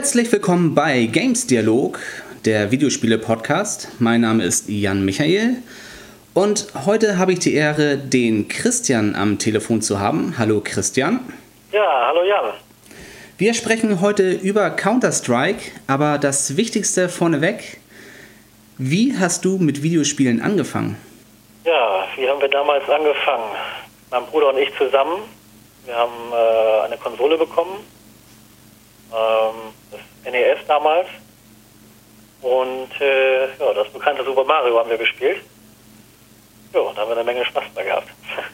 Herzlich willkommen bei Games Dialog, der Videospiele-Podcast. Mein Name ist Jan Michael und heute habe ich die Ehre, den Christian am Telefon zu haben. Hallo Christian. Ja, hallo Jan. Wir sprechen heute über Counter-Strike, aber das Wichtigste vorneweg, wie hast du mit Videospielen angefangen? Ja, wie haben wir damals angefangen? Mein Bruder und ich zusammen. Wir haben äh, eine Konsole bekommen, ähm, NES damals. Und äh, ja, das bekannte Super Mario haben wir gespielt. Ja, da haben wir eine Menge Spaß bei gehabt.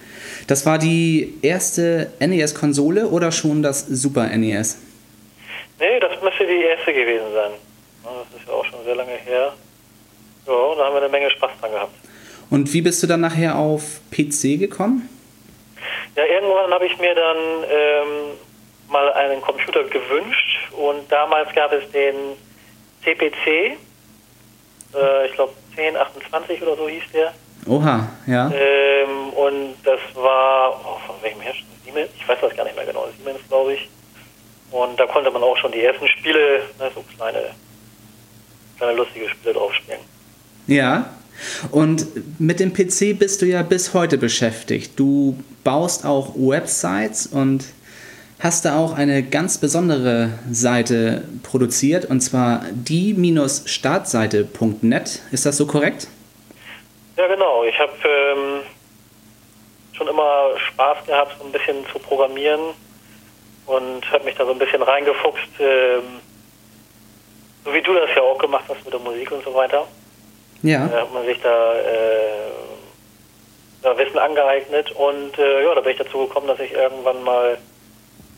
Das war die erste NES-Konsole oder schon das Super NES? Nee, das müsste die erste gewesen sein. Das ist ja auch schon sehr lange her. Ja, da haben wir eine Menge Spaß dran gehabt. Und wie bist du dann nachher auf PC gekommen? Ja, irgendwann habe ich mir dann ähm, mal einen Computer gewünscht und damals gab es den CPC, äh, ich glaube 1028 oder so hieß der. Oha, ja. Ähm, und das war, oh, von welchem Hersteller? Siemens? Ich weiß das gar nicht mehr genau, Siemens glaube ich. Und da konnte man auch schon die ersten Spiele, ne, so kleine, kleine lustige Spiele drauf spielen. Ja. Und mit dem PC bist du ja bis heute beschäftigt. Du baust auch Websites und hast da auch eine ganz besondere Seite produziert und zwar die-startseite.net. Ist das so korrekt? Ja, genau. Ich habe ähm, schon immer Spaß gehabt, so ein bisschen zu programmieren und habe mich da so ein bisschen reingefuchst, ähm, so wie du das ja auch gemacht hast mit der Musik und so weiter. Ja. Da hat man sich da, äh, da Wissen angeeignet und äh, ja, da bin ich dazu gekommen, dass ich irgendwann mal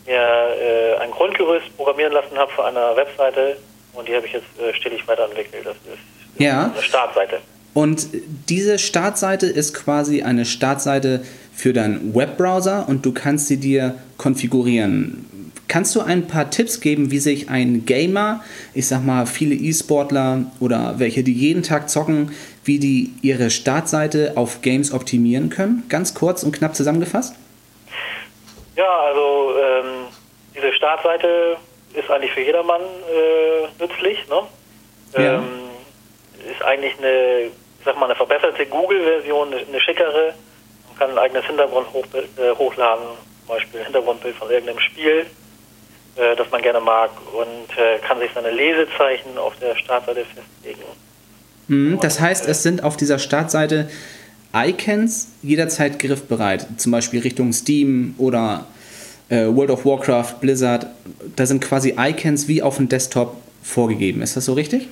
mir äh, ein Grundgerüst programmieren lassen habe für eine Webseite und die habe ich jetzt äh, stetig weiterentwickelt. Das ist Ja. eine Startseite. Und diese Startseite ist quasi eine Startseite für deinen Webbrowser und du kannst sie dir konfigurieren. Kannst du ein paar Tipps geben, wie sich ein Gamer, ich sag mal viele E-Sportler oder welche, die jeden Tag zocken, wie die ihre Startseite auf Games optimieren können? Ganz kurz und knapp zusammengefasst? Ja, also ähm, diese Startseite ist eigentlich für jedermann äh, nützlich. Ne? Ja. Ähm, ist eigentlich eine, sag mal, eine verbesserte Google-Version, eine, schickere. Man kann ein eigenes Hintergrundbild äh, hochladen, zum Beispiel ein Hintergrundbild von irgendeinem Spiel, äh, das man gerne mag und äh, kann sich seine Lesezeichen auf der Startseite festlegen. Mhm, das heißt, es sind auf dieser Startseite Icons jederzeit griffbereit, zum Beispiel Richtung Steam oder äh, World of Warcraft, Blizzard. Da sind quasi Icons wie auf dem Desktop vorgegeben. Ist das so richtig?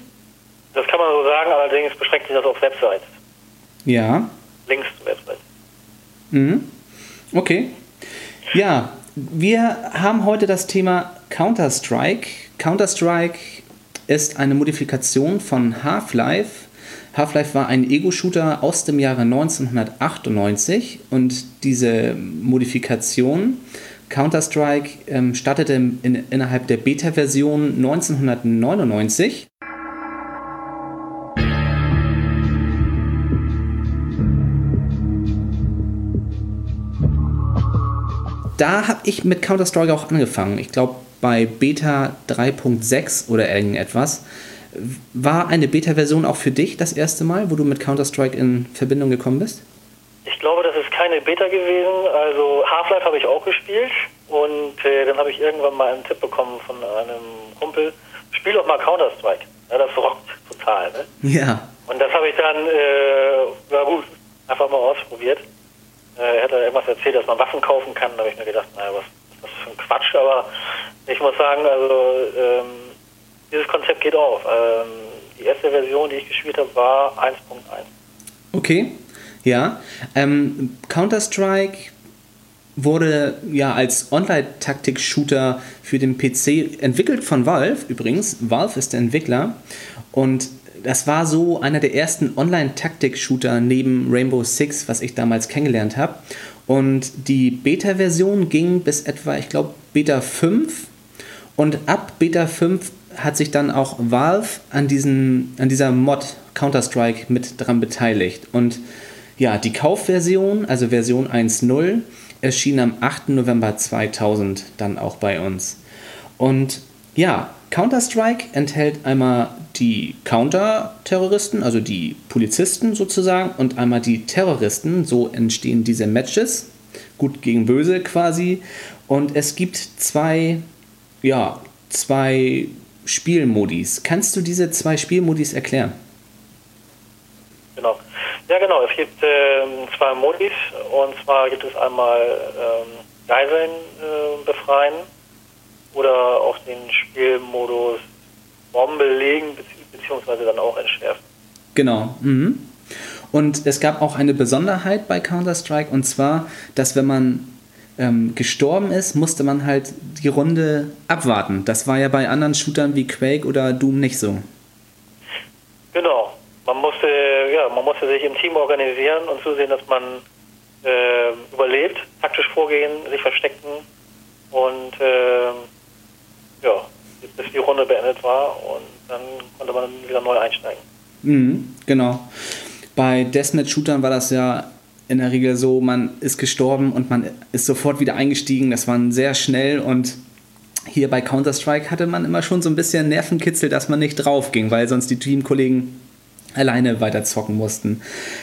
Das kann man so sagen, allerdings beschränkt sich das auf Websites. Ja. Links zu Websites. Mhm. Okay. Ja, wir haben heute das Thema Counter-Strike. Counter-Strike ist eine Modifikation von Half-Life. Half-Life war ein Ego-Shooter aus dem Jahre 1998 und diese Modifikation Counter-Strike ähm, startete in, innerhalb der Beta-Version 1999. da habe ich mit Counter-Strike auch angefangen. Ich glaube, bei Beta 3.6 oder irgendetwas. War eine Beta-Version auch für dich das erste Mal, wo du mit Counter-Strike in Verbindung gekommen bist? Ich glaube, das ist keine Beta gewesen. Also Half-Life habe ich auch gespielt und äh, dann habe ich irgendwann mal einen Tipp bekommen von einem Kumpel, spiel doch mal Counter-Strike. Ja, das rockt total. Ne? Ja. Und das habe ich dann, äh, na gut, einfach mal ausprobiert. Äh, er hat da irgendwas erzählt, dass man Waffen kaufen kann. Da habe ich mir gedacht, naja, was, was für ein Quatsch. Aber ich muss sagen, also ähm, dieses Konzept geht auf. Ähm, die erste Version, die ich gespielt habe, war 1.1. Okay, ja. Ähm, Counter-Strike wurde ja als Online-Taktik-Shooter für den PC entwickelt von Valve übrigens. Valve ist der Entwickler und das war so einer der ersten Online-Taktik-Shooter neben Rainbow Six, was ich damals kennengelernt habe. Und die Beta-Version ging bis etwa, ich glaube, Beta 5. Und ab Beta 5 hat sich dann auch Valve an, diesen, an dieser Mod Counter-Strike mit dran beteiligt. Und ja, die Kaufversion, also Version 1.0, erschien am 8. November 2000 dann auch bei uns. Und ja, Counter-Strike enthält einmal die Counter-Terroristen, also die Polizisten sozusagen, und einmal die Terroristen. So entstehen diese Matches. Gut gegen böse quasi. Und es gibt zwei, ja, zwei Spielmodis. Kannst du diese zwei Spielmodis erklären? Genau. Ja, genau. Es gibt ähm, zwei Modis. Und zwar gibt es einmal ähm, Geiseln äh, befreien oder auch den Spielmodus Bombe legen beziehungsweise dann auch entschärfen. Genau. Mhm. Und es gab auch eine Besonderheit bei Counter-Strike und zwar, dass wenn man ähm, gestorben ist, musste man halt die Runde abwarten. Das war ja bei anderen Shootern wie Quake oder Doom nicht so. Genau. Man musste, ja, man musste sich im Team organisieren und zusehen, dass man äh, überlebt, taktisch vorgehen, sich verstecken und äh, ja, bis die Runde beendet war und dann konnte man wieder neu einsteigen. Mhm, genau. Bei Deathmatch-Shootern war das ja in der Regel so, man ist gestorben und man ist sofort wieder eingestiegen. Das war sehr schnell und hier bei Counter-Strike hatte man immer schon so ein bisschen Nervenkitzel, dass man nicht drauf ging, weil sonst die Teamkollegen alleine weiter zocken mussten.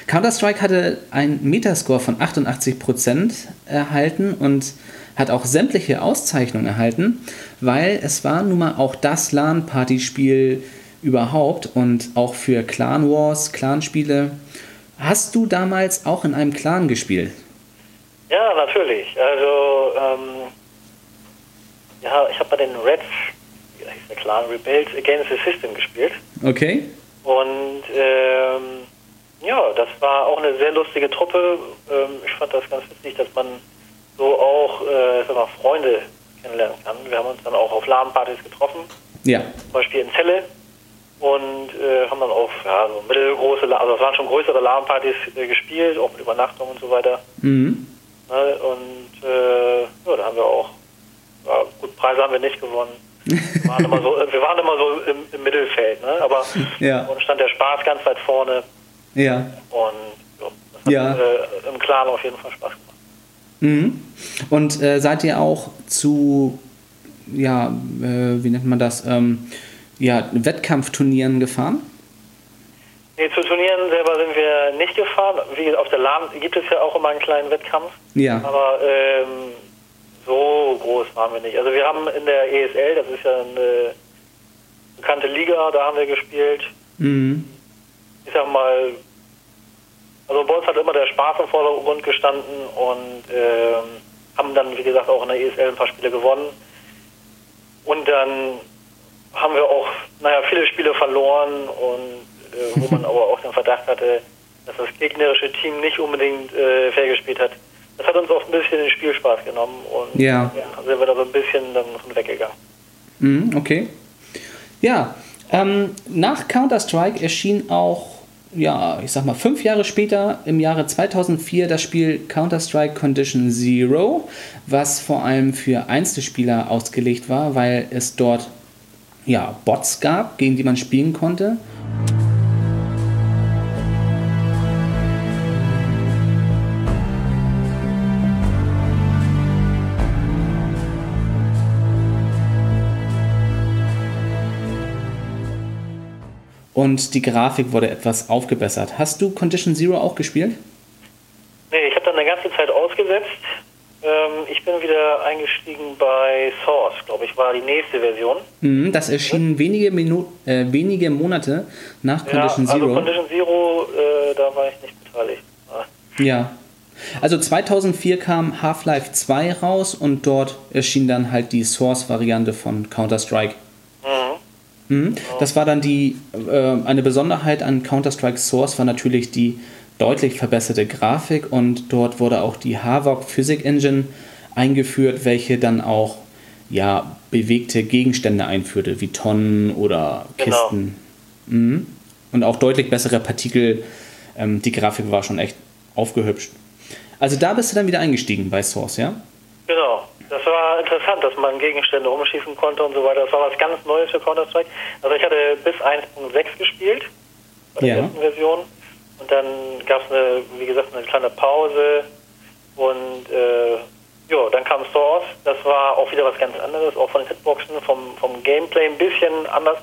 Counter-Strike hatte einen Metascore von 88% erhalten und hat auch sämtliche Auszeichnungen erhalten, weil es war nun mal auch das LAN-Partyspiel überhaupt und auch für Clan Wars, Clanspiele. Hast du damals auch in einem Clan gespielt? Ja, natürlich. Also, ähm, ja, ich habe bei den Reds, wie heißt der Clan, Rebels Against the System gespielt. Okay. Und ähm, ja, das war auch eine sehr lustige Truppe. Ähm, ich fand das ganz witzig, dass man so auch äh, sag mal, Freunde kennenlernen kann. Wir haben uns dann auch auf LAN-Partys getroffen. Ja. Zum Beispiel in Celle. Und äh, haben dann auch ja, so mittelgroße, also es waren schon größere LAN-Partys äh, gespielt, auch mit Übernachtung und so weiter. Mhm. Ne, und äh, ja, da haben wir auch, ja, gut, Preise haben wir nicht gewonnen. Wir waren immer so, wir waren immer so im, im Mittelfeld, ne? aber ja. uns stand der Spaß ganz weit vorne. Ja. Und ja, das hat äh, im Clan auf jeden Fall Spaß gemacht. Mhm. Und äh, seid ihr auch zu, ja, äh, wie nennt man das, ähm, ja, Wettkampfturnieren gefahren? Nee, zu Turnieren selber sind wir nicht gefahren. Wie auf der LAN gibt es ja auch immer einen kleinen Wettkampf. Ja. Aber ähm, so groß waren wir nicht. Also wir haben in der ESL, das ist ja eine bekannte Liga, da haben wir gespielt. Mhm. Ich sag mal, also bei uns hat immer der Spaß im Vordergrund gestanden und ähm, haben dann, wie gesagt, auch in der ESL ein paar Spiele gewonnen. Und dann haben wir auch, naja, viele Spiele verloren und äh, wo man aber auch den Verdacht hatte, dass das gegnerische Team nicht unbedingt äh, fair gespielt hat. Das hat uns auch ein bisschen den Spielspaß genommen und Ja. dann sind wir da so ein bisschen dann von weggegangen. Mhm, okay. Ja, ähm, nach Counter-Strike erschien auch, ja, ich sag mal, fünf Jahre später, im Jahre 2004, das Spiel Counter-Strike Condition Zero, was vor allem für Einzelspieler ausgelegt war, weil es dort ja, Bots gab, gegen die man spielen konnte. Und die Grafik wurde etwas aufgebessert. Hast du Condition Zero auch gespielt? Nee, ich habe dann eine ganze Zeit ausgesetzt. Ähm, ich bin wieder eingestiegen bei Source, glaube ich, war die nächste Version. Mhm, das erschien wenige, Minu äh, wenige Monate nach Condition ja, also Zero. Condition Zero, äh, da war ich nicht beteiligt. Ah, Ja. Also 2004 kam Half-Life 2 raus und dort erschien dann halt die Source-Variante von Counter-Strike. Mhm. Mhm. Das war dann die, äh, eine Besonderheit an Counter-Strike Source war natürlich die deutlich verbesserte Grafik und dort wurde auch die Havok Physik Engine eingeführt, welche dann auch ja, bewegte Gegenstände einführte, wie Tonnen oder Genau. Kisten. Mhm. Und auch deutlich bessere Partikel. Ähm, die Grafik war schon echt aufgehübscht. Also da bist du dann wieder eingestiegen bei Source, ja? Genau. Das war interessant, dass man Gegenstände umschießen konnte und so weiter. Das war was ganz Neues für Counter-Strike. Also ich hatte bis 1.6 gespielt, bei der Ja. ersten Version. Und dann gab es, eine, wie gesagt, eine kleine Pause. Und äh, Ja, dann kam Source, das war auch wieder was ganz anderes, auch von den Hitboxen, vom, vom Gameplay ein bisschen anders.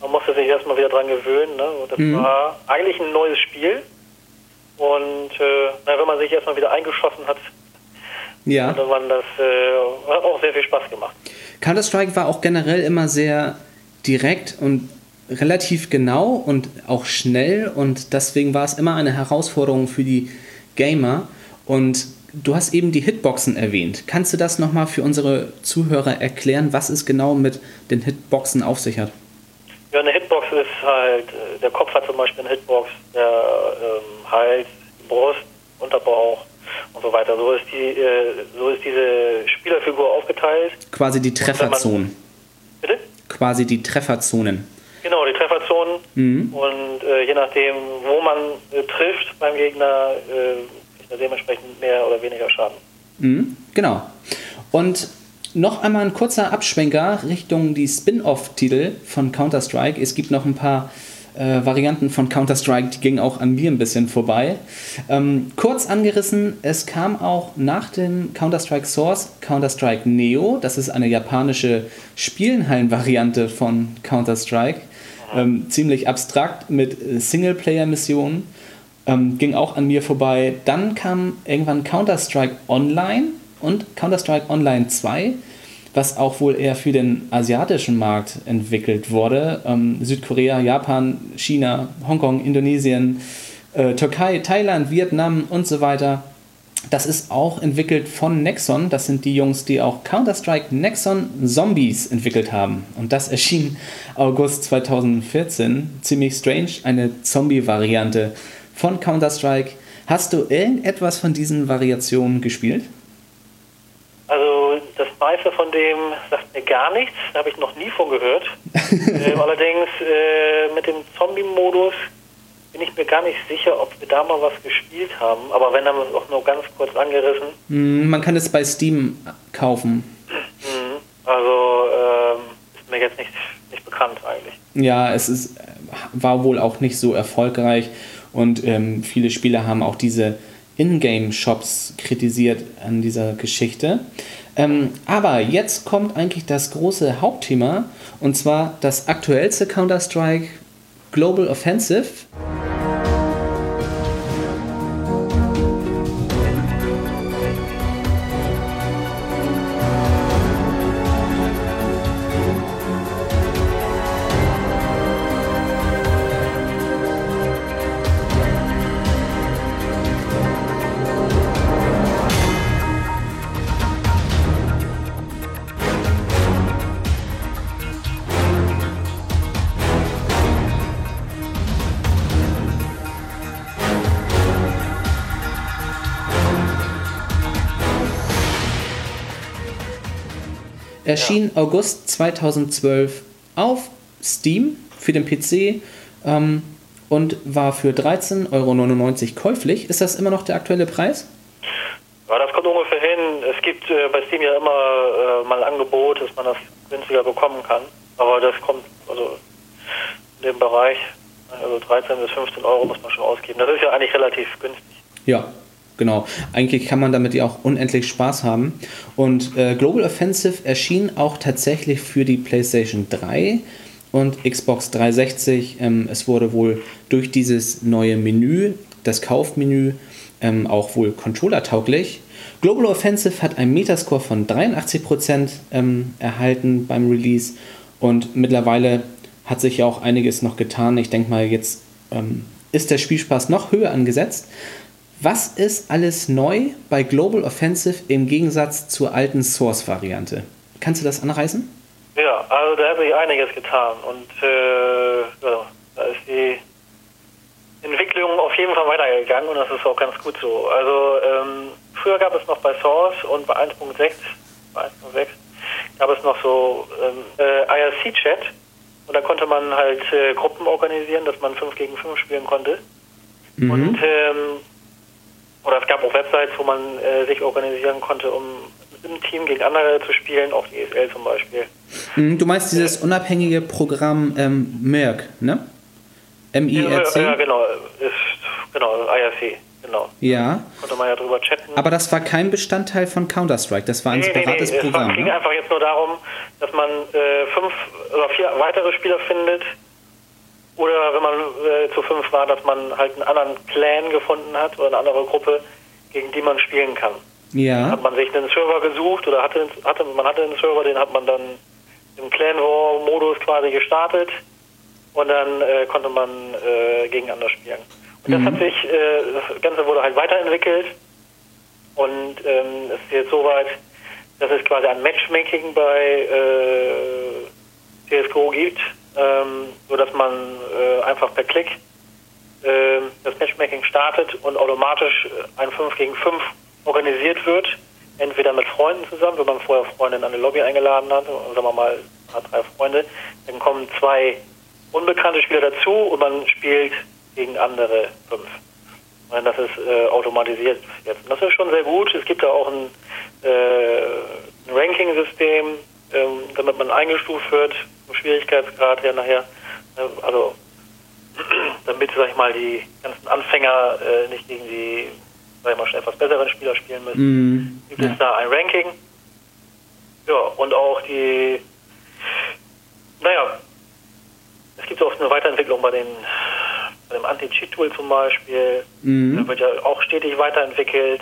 Man musste sich erstmal wieder dran gewöhnen. Ne? Das mhm. war eigentlich ein neues Spiel. Und äh, na, wenn man sich erstmal wieder eingeschossen hat, ja. hatte man das äh, hat auch sehr viel Spaß gemacht. Counter-Strike war auch generell immer sehr direkt und relativ genau und auch schnell und deswegen war es immer eine Herausforderung für die Gamer. Und du hast eben die Hitboxen erwähnt. Kannst du das nochmal für unsere Zuhörer erklären, was es genau mit den Hitboxen auf sich hat? Ja, eine Hitbox ist halt, äh, der Kopf hat zum Beispiel eine Hitbox, der ähm, Hals, Brust, Unterbauch und so weiter. So ist, die, äh, so ist diese Spielerfigur aufgeteilt. Quasi die Trefferzonen. Bitte? Quasi die Trefferzonen. Mhm. Und äh, je nachdem, wo man äh, trifft beim Gegner, äh, dementsprechend mehr oder weniger Schaden. Mhm, genau. Und noch einmal ein kurzer Abschwenker Richtung die Spin-off-Titel von Counter-Strike. Es gibt noch ein paar äh, Varianten von Counter-Strike, die gingen auch an mir ein bisschen vorbei. Ähm, kurz angerissen, es kam auch nach dem Counter-Strike Source Counter-Strike Neo. Das ist eine japanische Spielenhallen-Variante von Counter-Strike ähm, ziemlich abstrakt mit Singleplayer-Missionen. Ähm, ging auch an mir vorbei. Dann kam irgendwann Counter-Strike Online und Counter-Strike Online 2, was auch wohl eher für den asiatischen Markt entwickelt wurde. Ähm, Südkorea, Japan, China, Hongkong, Indonesien, äh, Türkei, Thailand, Vietnam und so weiter. Das ist auch entwickelt von Nexon. Das sind die Jungs, die auch Counter-Strike Nexon Zombies entwickelt haben. Und das erschien August 2014. Ziemlich strange, eine Zombie-Variante von Counter-Strike. Hast du irgendetwas von diesen Variationen gespielt? Also das meiste von dem sagt mir gar nichts, da habe ich noch nie von gehört. ähm, allerdings äh, mit dem Zombie-Modus bin ich mir gar nicht sicher, ob wir da mal was gespielt haben. Aber wenn, dann auch nur ganz kurz angerissen. Mm, man kann es bei Steam kaufen. Mhm. Also ähm, ist mir jetzt nicht, nicht bekannt eigentlich. Ja, es ist, war wohl auch nicht so erfolgreich und ähm, viele Spieler haben auch diese Ingame-Shops kritisiert an dieser Geschichte. Ähm, aber jetzt kommt eigentlich das große Hauptthema und zwar das aktuellste Counter-Strike Global Offensive. Erschien ja. August 2012 auf Steam für den PC ähm, und war für 13,99 Euro käuflich. Ist das immer noch der aktuelle Preis? Ja, das kommt ungefähr hin. Es gibt äh, bei Steam ja immer äh, mal Angebot, dass man das günstiger bekommen kann. Aber das kommt also in dem Bereich, also 13 bis 15 Euro muss man schon ausgeben. Das ist ja eigentlich relativ günstig. Ja, Genau, eigentlich kann man damit ja auch unendlich Spaß haben. Und äh, Global Offensive erschien auch tatsächlich für die PlayStation 3 und Xbox 360. Ähm, es wurde wohl durch dieses neue Menü, das Kaufmenü, ähm, auch wohl controllertauglich. Global Offensive hat einen Metascore von 83% ähm, erhalten beim Release und mittlerweile hat sich ja auch einiges noch getan. Ich denke mal, jetzt ähm, ist der Spielspaß noch höher angesetzt. Was ist alles neu bei Global Offensive im Gegensatz zur alten Source-Variante? Kannst du das anreißen? Ja, also da hat sich einiges getan und äh, ja, da ist die Entwicklung auf jeden Fall weitergegangen und das ist auch ganz gut so. Also ähm, früher gab es noch bei Source und bei 1.6, bei 1.6 gab es noch so ähm, äh, IRC-Chat und da konnte man halt äh, Gruppen organisieren, dass man 5 gegen 5 spielen konnte. Mhm. Und ähm, oder es gab auch Websites, wo man äh, sich organisieren konnte, um im Team gegen andere zu spielen, auch die ESL zum Beispiel. Mhm, du meinst dieses unabhängige Programm ähm, MERC, ne? M-I-R-C? Ja, ja, genau, ist, genau, IRC, genau. Ja. Konnte man ja drüber chatten. Aber das war kein Bestandteil von Counter-Strike, das war ein separates Es Programm. war- ging Ne? einfach jetzt nur darum, dass man äh, fünf oder vier weitere Spieler findet. Oder wenn man äh, zu fünf war, dass man halt einen anderen Clan gefunden hat oder eine andere Gruppe, gegen die man spielen kann. Ja. Hat man sich einen Server gesucht oder hatte, hatte man hatte einen Server, den hat man dann im Clan War Modus quasi gestartet und dann äh, konnte man äh, gegeneinander spielen. Und das hat sich, äh, das Ganze wurde halt weiterentwickelt und ähm, es ist jetzt soweit, dass es quasi ein Matchmaking bei äh, CSGO gibt, ähm, so dass man äh, einfach per Klick äh, das Matchmaking startet und automatisch äh, ein 5 gegen 5 organisiert wird. Entweder mit Freunden zusammen, wenn man vorher Freunde in eine Lobby eingeladen hat, sagen wir mal, drei Freunde, dann kommen zwei unbekannte Spieler dazu und man spielt gegen andere fünf. Und das ist äh, automatisiert jetzt. Und das ist schon sehr gut. Es gibt da auch ein, äh, ein Ranking-System, ähm, damit man eingestuft wird, vom Schwierigkeitsgrad her nachher. Äh, Also damit, sag ich mal, die ganzen Anfänger äh, nicht gegen die, sag ich mal, schon etwas besseren Spieler spielen müssen, Mhm. gibt es da ein Ranking. Ja, und auch die, naja, es gibt auch eine Weiterentwicklung bei, den, bei dem Anti-Cheat-Tool zum Beispiel. Mhm. Da wird ja auch stetig weiterentwickelt.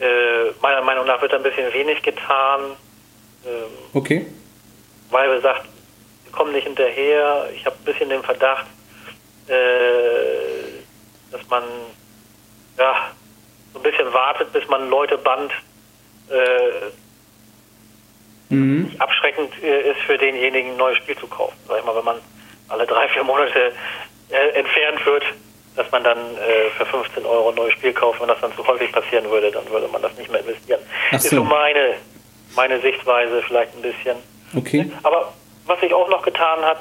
Äh, meiner Meinung nach wird da ein bisschen wenig getan. Ähm, Okay. weil sagt, wir kommen nicht hinterher. Ich habe ein bisschen den Verdacht, äh, dass man ja so ein bisschen wartet, bis man Leute bannt, äh, Mhm. abschreckend äh, ist für denjenigen, ein neues Spiel zu kaufen. Sag ich mal, wenn man alle drei, vier Monate äh, entfernt wird, dass man dann äh, für 15 Euro ein neues Spiel kauft. Wenn das dann zu häufig passieren würde, dann würde man das nicht mehr investieren. Ach Ist so. so meine, meine Sichtweise vielleicht ein bisschen. Okay. Aber was sich auch noch getan hat,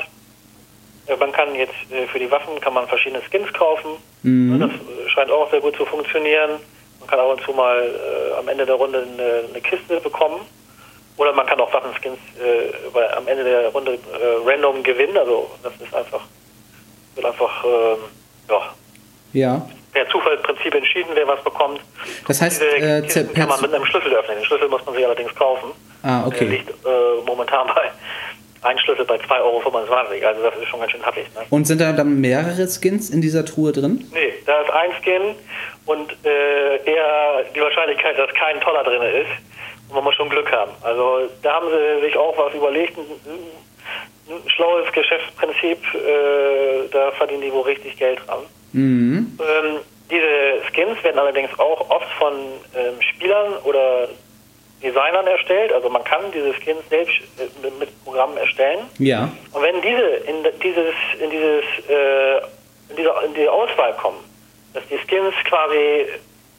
äh, man kann jetzt äh, für die Waffen kann man verschiedene Skins kaufen. Mhm. Das äh, scheint auch sehr gut zu funktionieren. Man kann ab und zu mal äh, am Ende der Runde eine, eine Kiste bekommen. Oder man kann auch Waffenskins äh, am Ende der Runde äh, random gewinnen. Also das ist einfach, wird einfach ähm, ja, Ja. Per Zufallsprinzip entschieden, wer was bekommt. Das heißt, äh, kann man mit einem Schlüssel öffnen. Den Schlüssel muss man sich allerdings kaufen. Ah, Der okay. liegt äh, momentan bei ein Schlüssel bei 2,25 Euro. Also das ist schon ganz schön happig. Ne? Und sind da dann mehrere Skins in dieser Truhe drin? Nee, da ist ein Skin und äh, eher die Wahrscheinlichkeit, dass kein toller drin ist. Und man muss schon Glück haben. Also da haben sie sich auch was überlegt. Ein, ein schlaues Geschäftsprinzip. Äh, da verdienen die wohl richtig Geld dran. Mhm. Ähm, diese Skins werden allerdings auch oft von ähm, Spielern oder Designern erstellt. Also man kann diese Skins selbst äh, mit, Programmen erstellen. Ja. Und wenn diese in dieses in dieses äh, in, diese, in die Auswahl kommen, dass die Skins quasi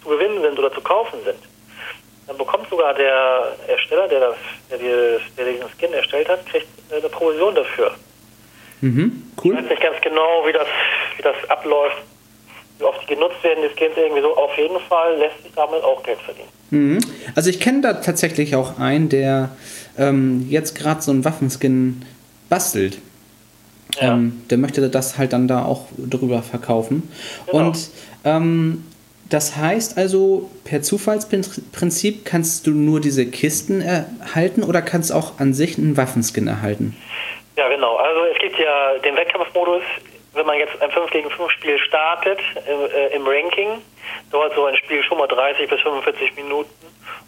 zu gewinnen sind oder zu kaufen sind, dann bekommt sogar der Ersteller, der das, der, dieses, der diesen Skin erstellt hat, kriegt äh, eine Provision dafür. Mhm. Ich Cool. weiß nicht ganz genau, wie das, wie das abläuft, wie oft die genutzt werden, die Skins irgendwie so. Auf jeden Fall lässt sich damit auch Geld verdienen. Mhm. Also ich kenne da tatsächlich auch einen, der ähm, jetzt gerade so einen Waffenskin bastelt. Ja. Ähm, der möchte das halt dann da auch drüber verkaufen. Genau. Und ähm, das heißt also, per Zufallsprinzip kannst du nur diese Kisten erhalten oder kannst auch an sich einen Waffenskin erhalten? Ja, genau. Also es gibt ja den Wettkampfmodus, wenn man jetzt ein 5 gegen 5 Spiel startet im, äh, im Ranking, dauert so ein Spiel schon mal 30 bis 45 Minuten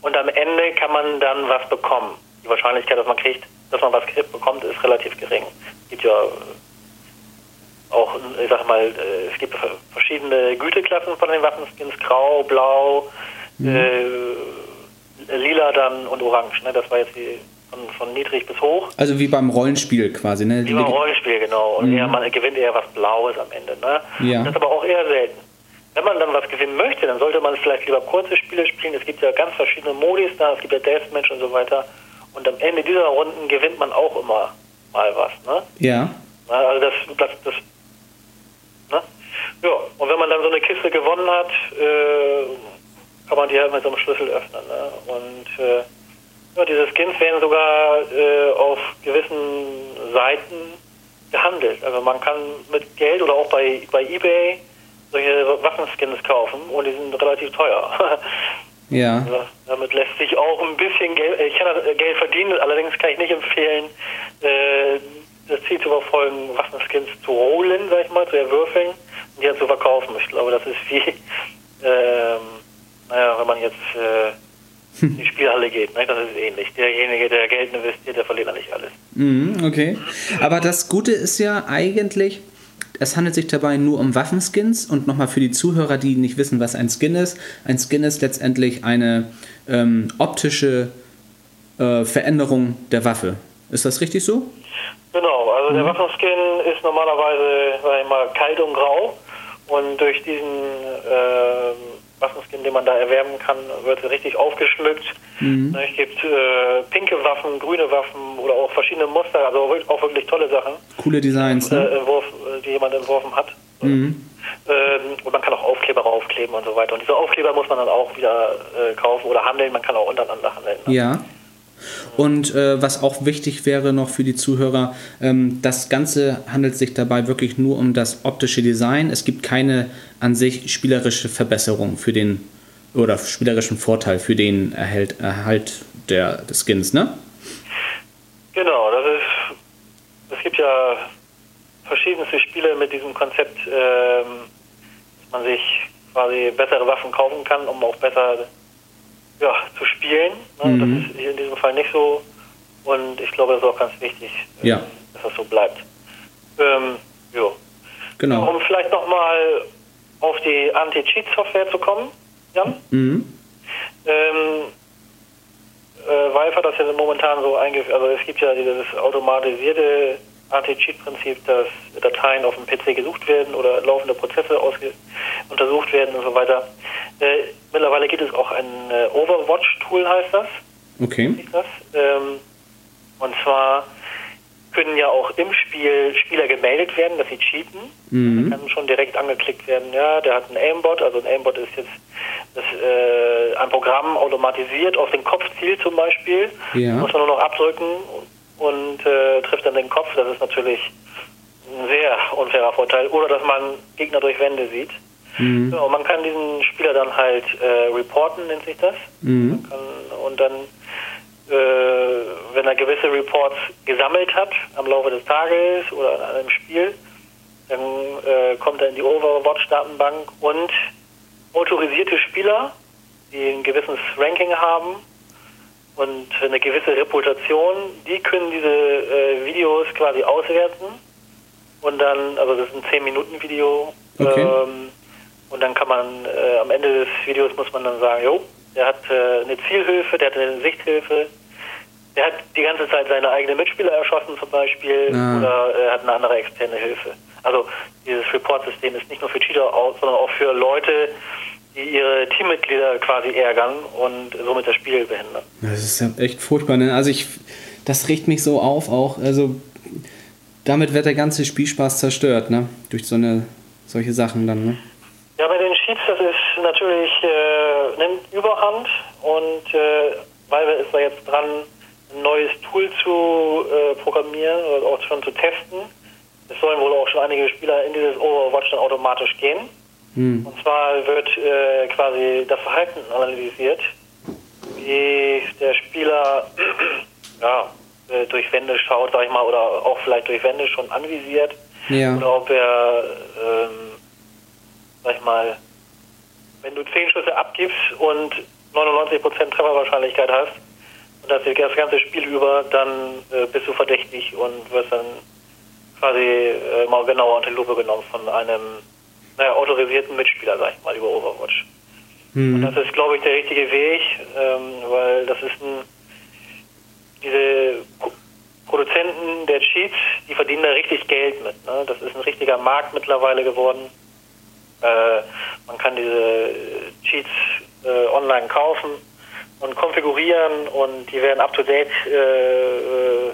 und am Ende kann man dann was bekommen. Die Wahrscheinlichkeit, dass man kriegt, dass man was bekommt, ist relativ gering. Es gibt ja äh, auch, ich sag mal, äh, es gibt verschiedene Güteklassen von den Waffenskins, grau, blau, äh, lila dann und orange. Ne? Das war jetzt die von, von niedrig bis hoch. Also wie beim Rollenspiel quasi, ne? Wie beim Rollenspiel, genau. Und Mhm. eher, man gewinnt eher was Blaues am Ende. Ne? Ja. Das ist aber auch eher selten. Wenn man dann was gewinnen möchte, dann sollte man vielleicht lieber kurze Spiele spielen. Es gibt ja ganz verschiedene Modis da, es gibt ja Deathmatch und so weiter. Und am Ende dieser Runden gewinnt man auch immer mal was. Ne? Ja. Also das, das, das ne? Ja, und wenn man dann so eine Kiste gewonnen hat, äh, kann man die halt mit so einem Schlüssel öffnen. Ne? Und äh, ja, diese Skins werden sogar äh, auf gewissen Seiten gehandelt. Also man kann mit Geld oder auch bei, bei Ebay solche Waffenskins kaufen und die sind relativ teuer. Ja. Also, damit lässt sich auch ein bisschen Geld, ich kann das Geld verdienen, allerdings kann ich nicht empfehlen, äh, das Ziel zu verfolgen, Waffenskins zu holen, sag ich mal, zu erwürfeln und die dann zu verkaufen. Ich glaube, das ist wie, ähm, naja, wenn man jetzt äh, in die Spielhalle geht, ne? das ist ähnlich. Derjenige, der Geld investiert, der verliert eigentlich alles. Mhm, okay. Aber das Gute ist ja eigentlich, es handelt sich dabei nur um Waffenskins und nochmal für die Zuhörer, die nicht wissen, was ein Skin ist. Ein Skin ist letztendlich eine ähm, optische äh, Veränderung der Waffe. Ist das richtig so? Genau, also der Waffenskin ist normalerweise, sag ich mal, kalt und grau und durch diesen äh, Waffenskin, den man da erwerben kann, wird richtig aufgeschmückt. Ne, Es gibt äh, pinke Waffen, grüne Waffen oder auch verschiedene Muster, also auch wirklich tolle Sachen. Coole Designs, äh, ne? Entwurf, äh, die jemand entworfen hat. Ähm, und man kann auch Aufkleber raufkleben und so weiter. Und diese Aufkleber muss man dann auch wieder äh, kaufen oder handeln. Man kann auch untereinander handeln. ne? Ja. Und äh, was auch wichtig wäre noch für die Zuhörer, ähm, das Ganze handelt sich dabei wirklich nur um das optische Design. Es gibt keine an sich spielerische Verbesserung für den oder spielerischen Vorteil für den Erhalt, Erhalt der, des Skins, ne? Genau, das ist. Es gibt ja verschiedenste Spiele mit diesem Konzept, ähm, dass man sich quasi bessere Waffen kaufen kann, um auch besser ja, zu spielen. Ne? Mhm. Das ist hier in diesem Fall nicht so. Und ich glaube, das ist auch ganz wichtig, äh, Ja. dass das so bleibt. Ähm, jo. Genau. Um vielleicht nochmal auf die Anti-Cheat-Software zu kommen, Jan. Mhm. Ähm, äh, Valve hat das ja momentan so eingeführt, also es gibt ja dieses automatisierte Anti-Cheat-Prinzip, dass Dateien auf dem PC gesucht werden oder laufende Prozesse untersucht werden und so weiter. Äh, mittlerweile gibt es auch ein äh, Overwatch-Tool, heißt das. Okay. Das? Ähm, und zwar können ja auch im Spiel Spieler gemeldet werden, dass sie cheaten. Mhm. Da kann schon direkt angeklickt werden, ja, der hat einen Aimbot, also ein Aimbot ist jetzt das, äh, ein Programm automatisiert auf den Kopf zielt zum Beispiel. Ja. Muss man nur noch abdrücken und äh, trifft dann den Kopf. Das ist natürlich ein sehr unfairer Vorteil. Oder dass man Gegner durch Wände sieht. Mhm. Ja, und man kann diesen Spieler dann halt äh, reporten, nennt sich das. Mhm. Man kann, und dann, äh, wenn er gewisse Reports gesammelt hat am Laufe des Tages oder an einem Spiel, dann äh, kommt er in die Overwatch-Datenbank und autorisierte Spieler, die ein gewisses Ranking haben und eine gewisse Reputation, die können diese äh, Videos quasi auswerten und dann, also das ist ein 10-Minuten-Video, Okay. ähm, und dann kann man äh, am Ende des Videos muss man dann sagen, jo, der hat äh, eine Zielhilfe, der hat eine Sichthilfe, der hat die ganze Zeit seine eigenen Mitspieler erschossen zum Beispiel Ah. oder äh, hat eine andere externe Hilfe. Also dieses Report-System ist nicht nur für Cheater, aus, sondern auch für Leute, die ihre Teammitglieder quasi ärgern und somit das Spiel behindern. Das ist ja echt furchtbar, ne? Also ich, das regt mich so auf auch. Also damit wird der ganze Spielspaß zerstört, ne? Durch so eine, solche Sachen dann, ne? Ja, bei den Cheats, das ist natürlich, äh, nimmt Überhand und äh, Valve ist da jetzt dran, ein neues Tool zu äh, programmieren oder auch schon zu testen. Es sollen wohl auch schon einige Spieler in dieses Overwatch dann automatisch gehen. Hm. Und zwar wird äh, quasi das Verhalten analysiert, wie der Spieler ja, äh, durch Wände schaut, sag ich mal, oder auch vielleicht durch Wände schon anvisiert. Ja. Oder ob er, ähm, sag ich mal, wenn du 10 Schüsse abgibst und 99% Trefferwahrscheinlichkeit hast und das das ganze Spiel über, dann äh, bist du verdächtig und wirst dann quasi äh, mal genauer unter die Lupe genommen von einem naja, autorisierten Mitspieler, sag ich mal, über Overwatch. Und das ist, glaube ich, der richtige Weg, ähm, weil das ist ein, diese Pro- Produzenten der Cheats, die verdienen da richtig Geld mit. Ne? Das ist ein richtiger Markt mittlerweile geworden. Äh, man kann diese äh, Cheats äh, online kaufen und konfigurieren und die werden up to date äh, äh,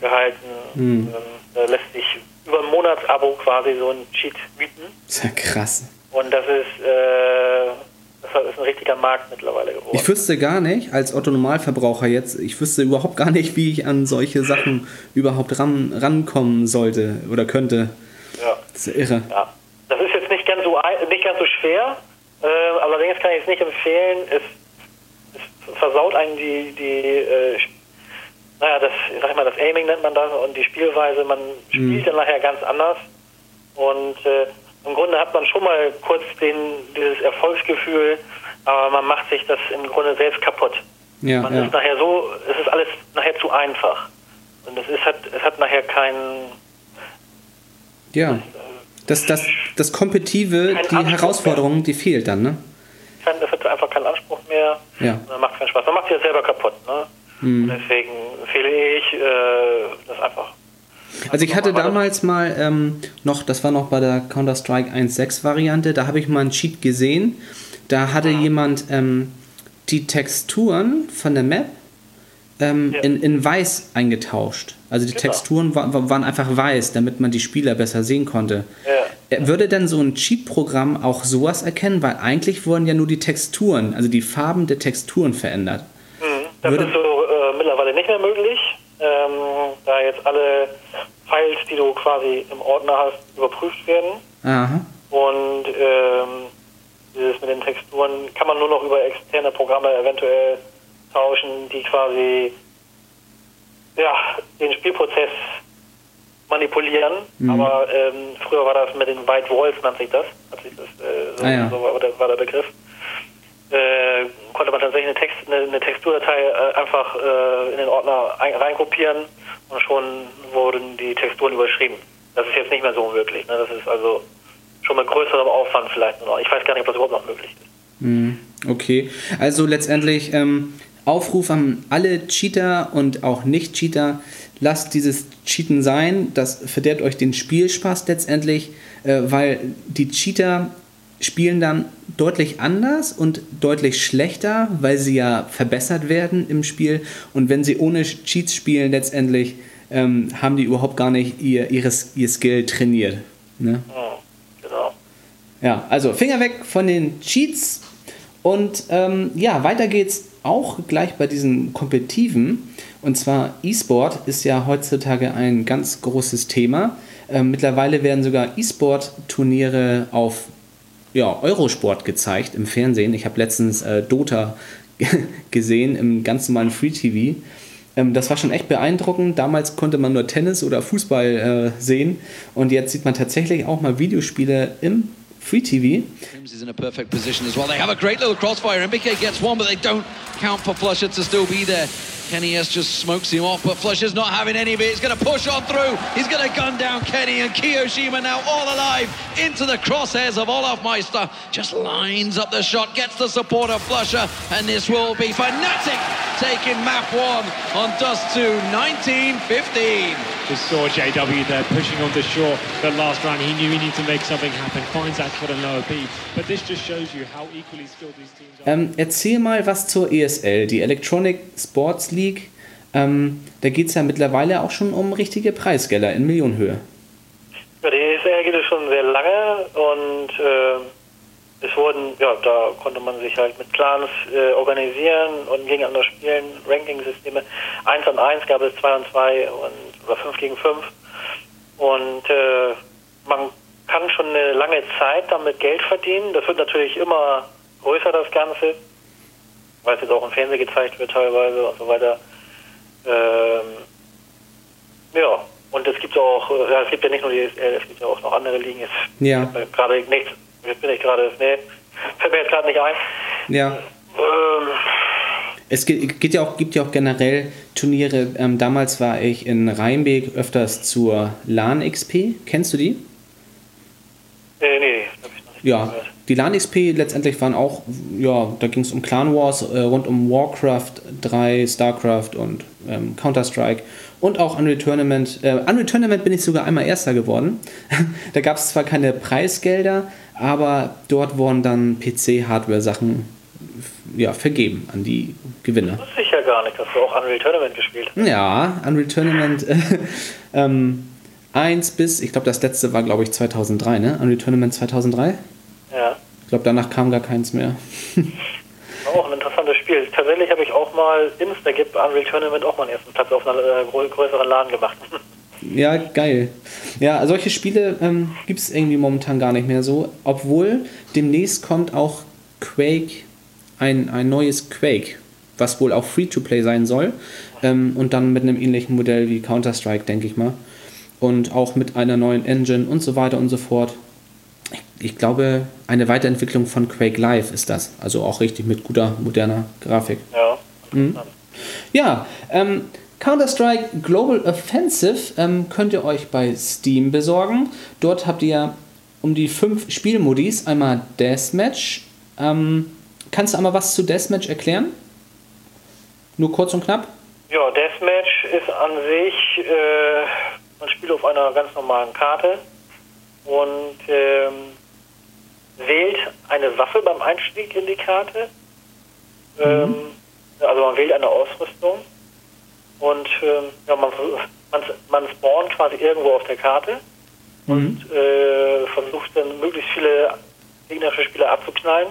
gehalten. Hm. Da lässt sich über ein Monatsabo quasi so ein Cheat bieten. Das ist ja krass. Und das ist, äh, das ist ein richtiger Markt mittlerweile geworden. Ich wüsste gar nicht, als Otto-Normalverbraucher jetzt, ich wüsste überhaupt gar nicht, wie ich an solche Sachen überhaupt ran, rankommen sollte oder könnte. ja. Das ist ja irre. ja. Nicht ganz so, schwer. Äh, allerdings kann ich es nicht empfehlen. Es, es versaut einen die, die äh, naja, das, sag ich mal, das Aiming nennt man das und die Spielweise. Man spielt mhm. dann nachher ganz anders. Und äh, im Grunde hat man schon mal kurz den, dieses Erfolgsgefühl, aber man macht sich das im Grunde selbst kaputt. Ja, man ja. ist nachher so, es ist alles nachher zu einfach. Und es ist hat, es hat nachher keinen. Ja. Das, das, das Kompetitive, die Anspruch Herausforderung, mehr. die fehlt dann, ne? Es hat einfach keinen Anspruch mehr. Ja. Dann macht keinen Spaß. Man macht sich ja selber kaputt, ne? Mhm. Deswegen empfehle ich äh, das einfach. Also ich hatte damals mal ähm, noch, das war noch bei der Counter-Strike 1.6 Variante, da habe ich mal einen Cheat gesehen. Da hatte mhm. jemand ähm, die Texturen von der Map ähm, ja. in, in weiß eingetauscht. Also die genau. Texturen war, waren einfach weiß, damit man die Spieler besser sehen konnte. Ja. Äh, würde denn so ein Cheat-Programm auch sowas erkennen? Weil eigentlich wurden ja nur die Texturen, also die Farben der Texturen verändert. Mhm. Das Würde ist so äh, mittlerweile nicht mehr möglich, ähm, da jetzt alle Files, die du quasi im Ordner hast, überprüft werden. Aha. Und ähm, dieses mit den Texturen kann man nur noch über externe Programme eventuell tauschen, die quasi ja, den Spielprozess manipulieren. Mhm. Aber ähm, früher war das mit den White Walls, nannte sich das. Hat sich das äh, so, ah, ja. so war, war, der Begriff. Äh, konnte man tatsächlich eine, Text, eine, eine Texturdatei äh, einfach äh, in den Ordner ein, reinkopieren und schon wurden die Texturen überschrieben. Das ist jetzt nicht mehr so möglich. Ne? Das ist also schon mit größerem Aufwand vielleicht noch. Ich weiß gar nicht, ob das überhaupt noch möglich ist. Mhm. Okay, also letztendlich ähm, Aufruf an alle Cheater und auch Nicht-Cheater, lasst dieses Cheaten sein, das verderbt euch den Spielspaß letztendlich, äh, weil die Cheater spielen dann deutlich anders und deutlich schlechter, weil sie ja verbessert werden im Spiel und wenn sie ohne Cheats spielen letztendlich, ähm, haben die überhaupt gar nicht ihr, ihres, ihr Skill trainiert. Ne? genau. Ja, also Finger weg von den Cheats und ähm, ja, weiter geht's auch gleich bei diesen Kompetitiven. Und zwar E-Sport ist ja heutzutage ein ganz großes Thema. Ähm, mittlerweile werden sogar E-Sport-Turniere auf ja, Eurosport gezeigt im Fernsehen. Ich habe letztens äh, Dota gesehen im ganz normalen Free TV. Ähm, das war schon echt beeindruckend. Damals konnte man nur Tennis oder Fußball äh, sehen und jetzt sieht man tatsächlich auch mal Videospiele im Free TV. is in a perfect position as well. They have a great little crossfire. MBK gets one, but they don't count for Flusher to still be there. Kenny S just smokes him off, but Flusher's not having any of it. He's going to push on through. He's going to gun down Kenny, and Kiyoshima now all alive into the crosshairs of Olaf Meister. Just lines up the shot, gets the support of Flusher, and this will be Fnatic taking map one on Dust 2, 1915. Just saw JW there pushing on the shore the last round. He knew he needed to make something happen. Finds that for a lower beat. But this just shows you how equally skilled these teams are. Ähm, erzähl mal was zur ESL, die Electronic Sports League. Ähm, da geht es ja mittlerweile auch schon um richtige Preisgelder in Millionenhöhe. Ja, die ESL geht es schon sehr lange und äh, es wurden, ja, da konnte man sich halt mit Clans äh, organisieren und gegeneinander spielen, Ranking-Systeme. 1 an 1 gab es 2 und 2 und, oder 5 gegen 5. Und äh, man kann schon eine lange Zeit damit Geld verdienen. Das wird natürlich immer größer, das Ganze weil es jetzt auch im Fernsehen gezeigt wird teilweise und so weiter. Ähm, ja, und es gibt auch, äh, ja, es gibt ja nicht nur die ESL, es gibt ja auch noch andere Ligen. Jetzt ja. gerade nicht, jetzt bin ich gerade, nee, fällt mir jetzt gerade nicht ein. Ja. Ähm, es gibt ja, auch, gibt ja auch generell Turniere. Ähm, damals war ich in Rheinbeek öfters zur LAN XP. Kennst du die? Nee, nee, hab ich noch nicht Ja, gehört. Die LAN XP letztendlich waren auch, ja, da ging es um Clan Wars, äh, rund um Warcraft 3, StarCraft und ähm, Counter-Strike und auch Unreal Tournament. Äh, Unreal Tournament bin ich sogar einmal Erster geworden. da gab es zwar keine Preisgelder, aber dort wurden dann PC-Hardware-Sachen ja, vergeben an die Gewinner. Das wusste ich ja gar nicht, dass du auch Unreal Tournament gespielt hast. Ja, Unreal Tournament äh, ähm, 1 bis, ich glaube, das letzte war, glaube ich, 2003, ne? Unreal Tournament 2003? Ja. Ich glaube, danach kam gar keins mehr. auch ein interessantes Spiel. Tatsächlich habe ich auch mal Instagip Unreal Tournament auch meinen ersten Platz auf einer äh, größeren Laden gemacht. Ja, geil. Ja, solche Spiele ähm, gibt es irgendwie momentan gar nicht mehr so. Obwohl demnächst kommt auch Quake, ein, ein neues Quake, was wohl auch Free-to-Play sein soll. Ähm, und dann mit einem ähnlichen Modell wie Counter-Strike, denke ich mal. Und auch mit einer neuen Engine und so weiter und so fort. Ich, ich glaube, eine Weiterentwicklung von Quake Live ist das. Also auch richtig mit guter, moderner Grafik. Ja. Mhm. Ja, ähm, Counter-Strike Global Offensive ähm, könnt ihr euch bei Steam besorgen. Dort habt ihr um die fünf Spielmodis. Einmal Deathmatch. Ähm, kannst du einmal was zu Deathmatch erklären? Nur kurz und knapp? Ja, Deathmatch ist an sich, äh, man spielt auf einer ganz normalen Karte und ähm, wählt eine Waffe beim Einstieg in die Karte. Ähm, also man wählt eine Ausrüstung und ähm, ja, man, man, man spawnt quasi irgendwo auf der Karte und äh, versucht dann möglichst viele gegnerische Spieler abzuknallen.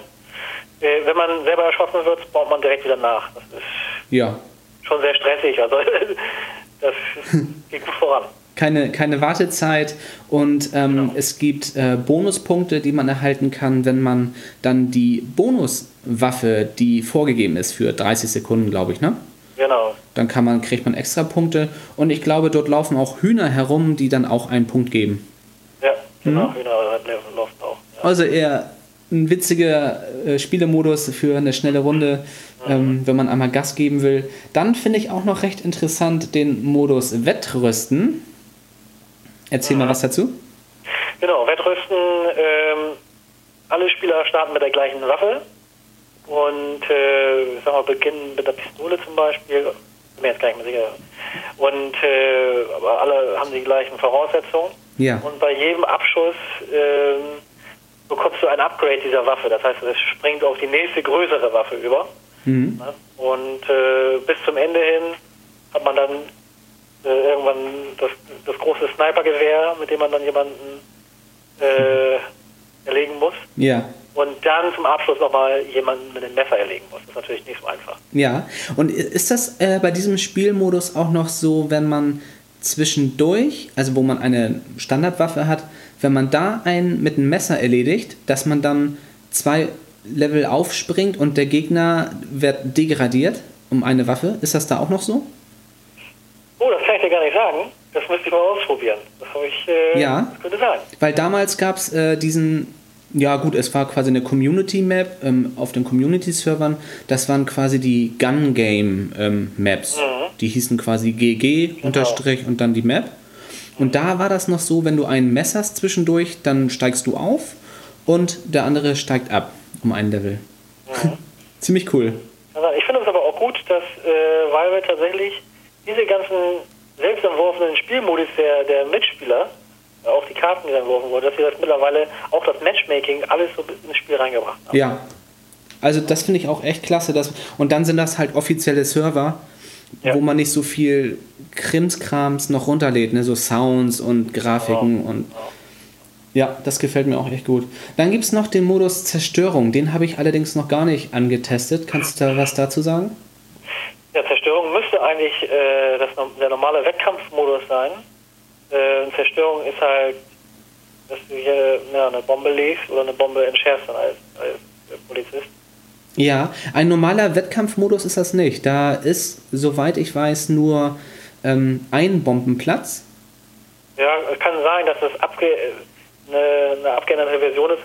Äh, wenn man selber erschossen wird, spawnt man direkt wieder nach. Das ist Ja. schon sehr stressig. Also das geht gut voran. Keine, keine Wartezeit und ähm, es gibt äh, Bonuspunkte, die man erhalten kann, wenn man dann die Bonuswaffe, die vorgegeben ist für 30 Sekunden, glaube ich, ne? Genau. Dann kann man, kriegt man extra Punkte und ich glaube, dort laufen auch Hühner herum, die dann auch einen Punkt geben. Ja, genau. Mhm. Hühner läuft auch. Ja. Also eher ein witziger äh, Spielemodus für eine schnelle Runde, ähm, wenn man einmal Gas geben will. Dann finde ich auch noch recht interessant den Modus Wettrüsten. Erzähl mal was dazu. Genau, Wettrüsten, ähm, alle Spieler starten mit der gleichen Waffe und äh, ich sag mal, beginnen mit der Pistole zum Beispiel, bin mir jetzt gar nicht mehr sicher. Und äh, aber alle haben die gleichen Voraussetzungen. Ja. Und bei jedem Abschuss ähm, bekommst du ein Upgrade dieser Waffe. Das heißt, es springt auf die nächste größere Waffe über. Mhm. Und äh, bis zum Ende hin hat man dann äh, irgendwann das, das große Snipergewehr, mit dem man dann jemanden äh, erlegen muss. Ja. Und dann zum Abschluss nochmal jemanden mit dem Messer erlegen muss. Das ist natürlich nicht so einfach. Ja. Und ist das äh, bei diesem Spielmodus auch noch so, wenn man zwischendurch, also wo man eine Standardwaffe hat, wenn man da einen mit einem Messer erledigt, dass man dann zwei Level aufspringt und der Gegner wird degradiert um eine Waffe? Ist das da auch noch so? Oh, das kann ich dir gar nicht sagen. Das müsste ich mal ausprobieren. Das habe ich. Äh, Ja. Das könnte sein. Weil damals gab es äh, diesen, ja gut, es war quasi eine Community-Map ähm, auf den Community-Servern. Das waren quasi die Gun-Game-Maps. Die hießen quasi GG unterstrich und dann die Map. Und da war das noch so, wenn du ein Messer hast zwischendurch, dann steigst du auf und der andere steigt ab um ein Level. Ziemlich cool. Also ich finde es aber auch gut, dass äh, Valve tatsächlich diese ganzen selbst entworfenen Spielmodus der, der Mitspieler, auch die Karten, die da entworfen wurden, dass sie das mittlerweile auch das Matchmaking alles so ins Spiel reingebracht haben. Ja. Also das finde ich auch echt klasse. Dass, und dann sind das halt offizielle Server, Ja. wo man nicht so viel Krimskrams noch runterlädt, ne? so Sounds und Grafiken und ja, das gefällt mir auch echt gut. Dann gibt es noch den Modus Zerstörung, den habe ich allerdings noch gar nicht angetestet. Kannst du da was dazu sagen? Ja, Zerstörung müsste eigentlich äh, das, der normale Wettkampfmodus sein. Äh, Zerstörung ist halt, dass du hier ja, eine Bombe legst oder eine Bombe entschärfst dann als, als äh, Polizist. Ja, ein normaler Wettkampfmodus ist das nicht. Da ist, soweit ich weiß, nur ähm, ein Bombenplatz. Ja, es kann sein, dass das abge äh, eine, eine abgeänderte Version ist.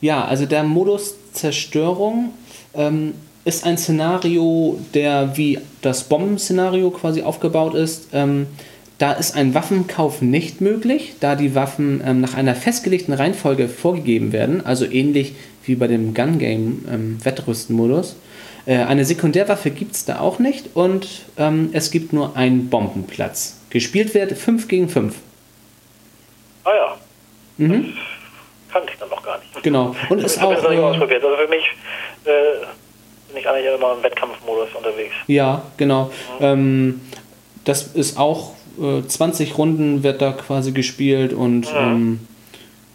Ja, also der Modus Zerstörung ähm, ist ein Szenario, der wie das Bombenszenario quasi aufgebaut ist. Ähm, da ist ein Waffenkauf nicht möglich, da die Waffen ähm, nach einer festgelegten Reihenfolge vorgegeben werden, also ähnlich wie bei dem Gun Game ähm, Wettrüsten-Modus. Äh, eine Sekundärwaffe gibt es da auch nicht und ähm, es gibt nur einen Bombenplatz. Gespielt wird 5 gegen 5. Ah ja, Mhm. kannte ich dann noch gar nicht. Genau. Und Ich ist habe auch. das noch nicht Äh, ausprobiert. Also für mich äh, bin ich eigentlich immer im Wettkampfmodus unterwegs. Ja, genau. Ähm, das ist auch äh, 20 Runden wird da quasi gespielt und ähm,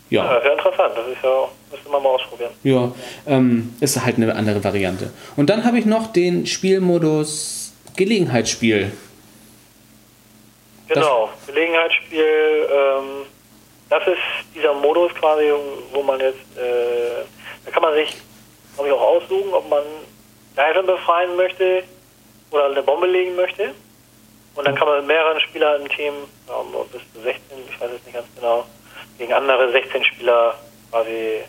Ja, ja, sehr interessant. Das ist ja, müsste man mal ausprobieren. ja, ähm, ist halt eine andere Variante. Und dann habe ich noch den Spielmodus Gelegenheitsspiel. Genau. Gelegenheitsspiel, ähm, das ist dieser Modus quasi, wo man jetzt, äh, da kann man sich, glaube ich, auch aussuchen, ob man Geiseln befreien möchte oder eine Bombe legen möchte. Und dann kann man mit mehreren Spielern im Team, bis zu 16, ich weiß es nicht ganz genau, gegen andere 16 Spieler quasi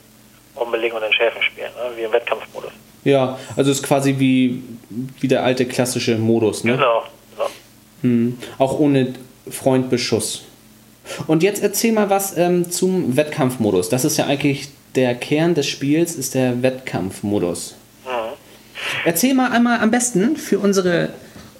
Bombe legen und entschärfen spielen, ne? wie im Wettkampfmodus. Ja, also ist quasi wie, wie der alte klassische Modus, ne? Genau, genau. Hm. Auch ohne Freundbeschuss. Und jetzt erzähl mal was ähm, zum Wettkampfmodus. Das ist ja eigentlich der Kern des Spiels, ist der Wettkampfmodus. Mhm. Erzähl mal einmal am besten für unsere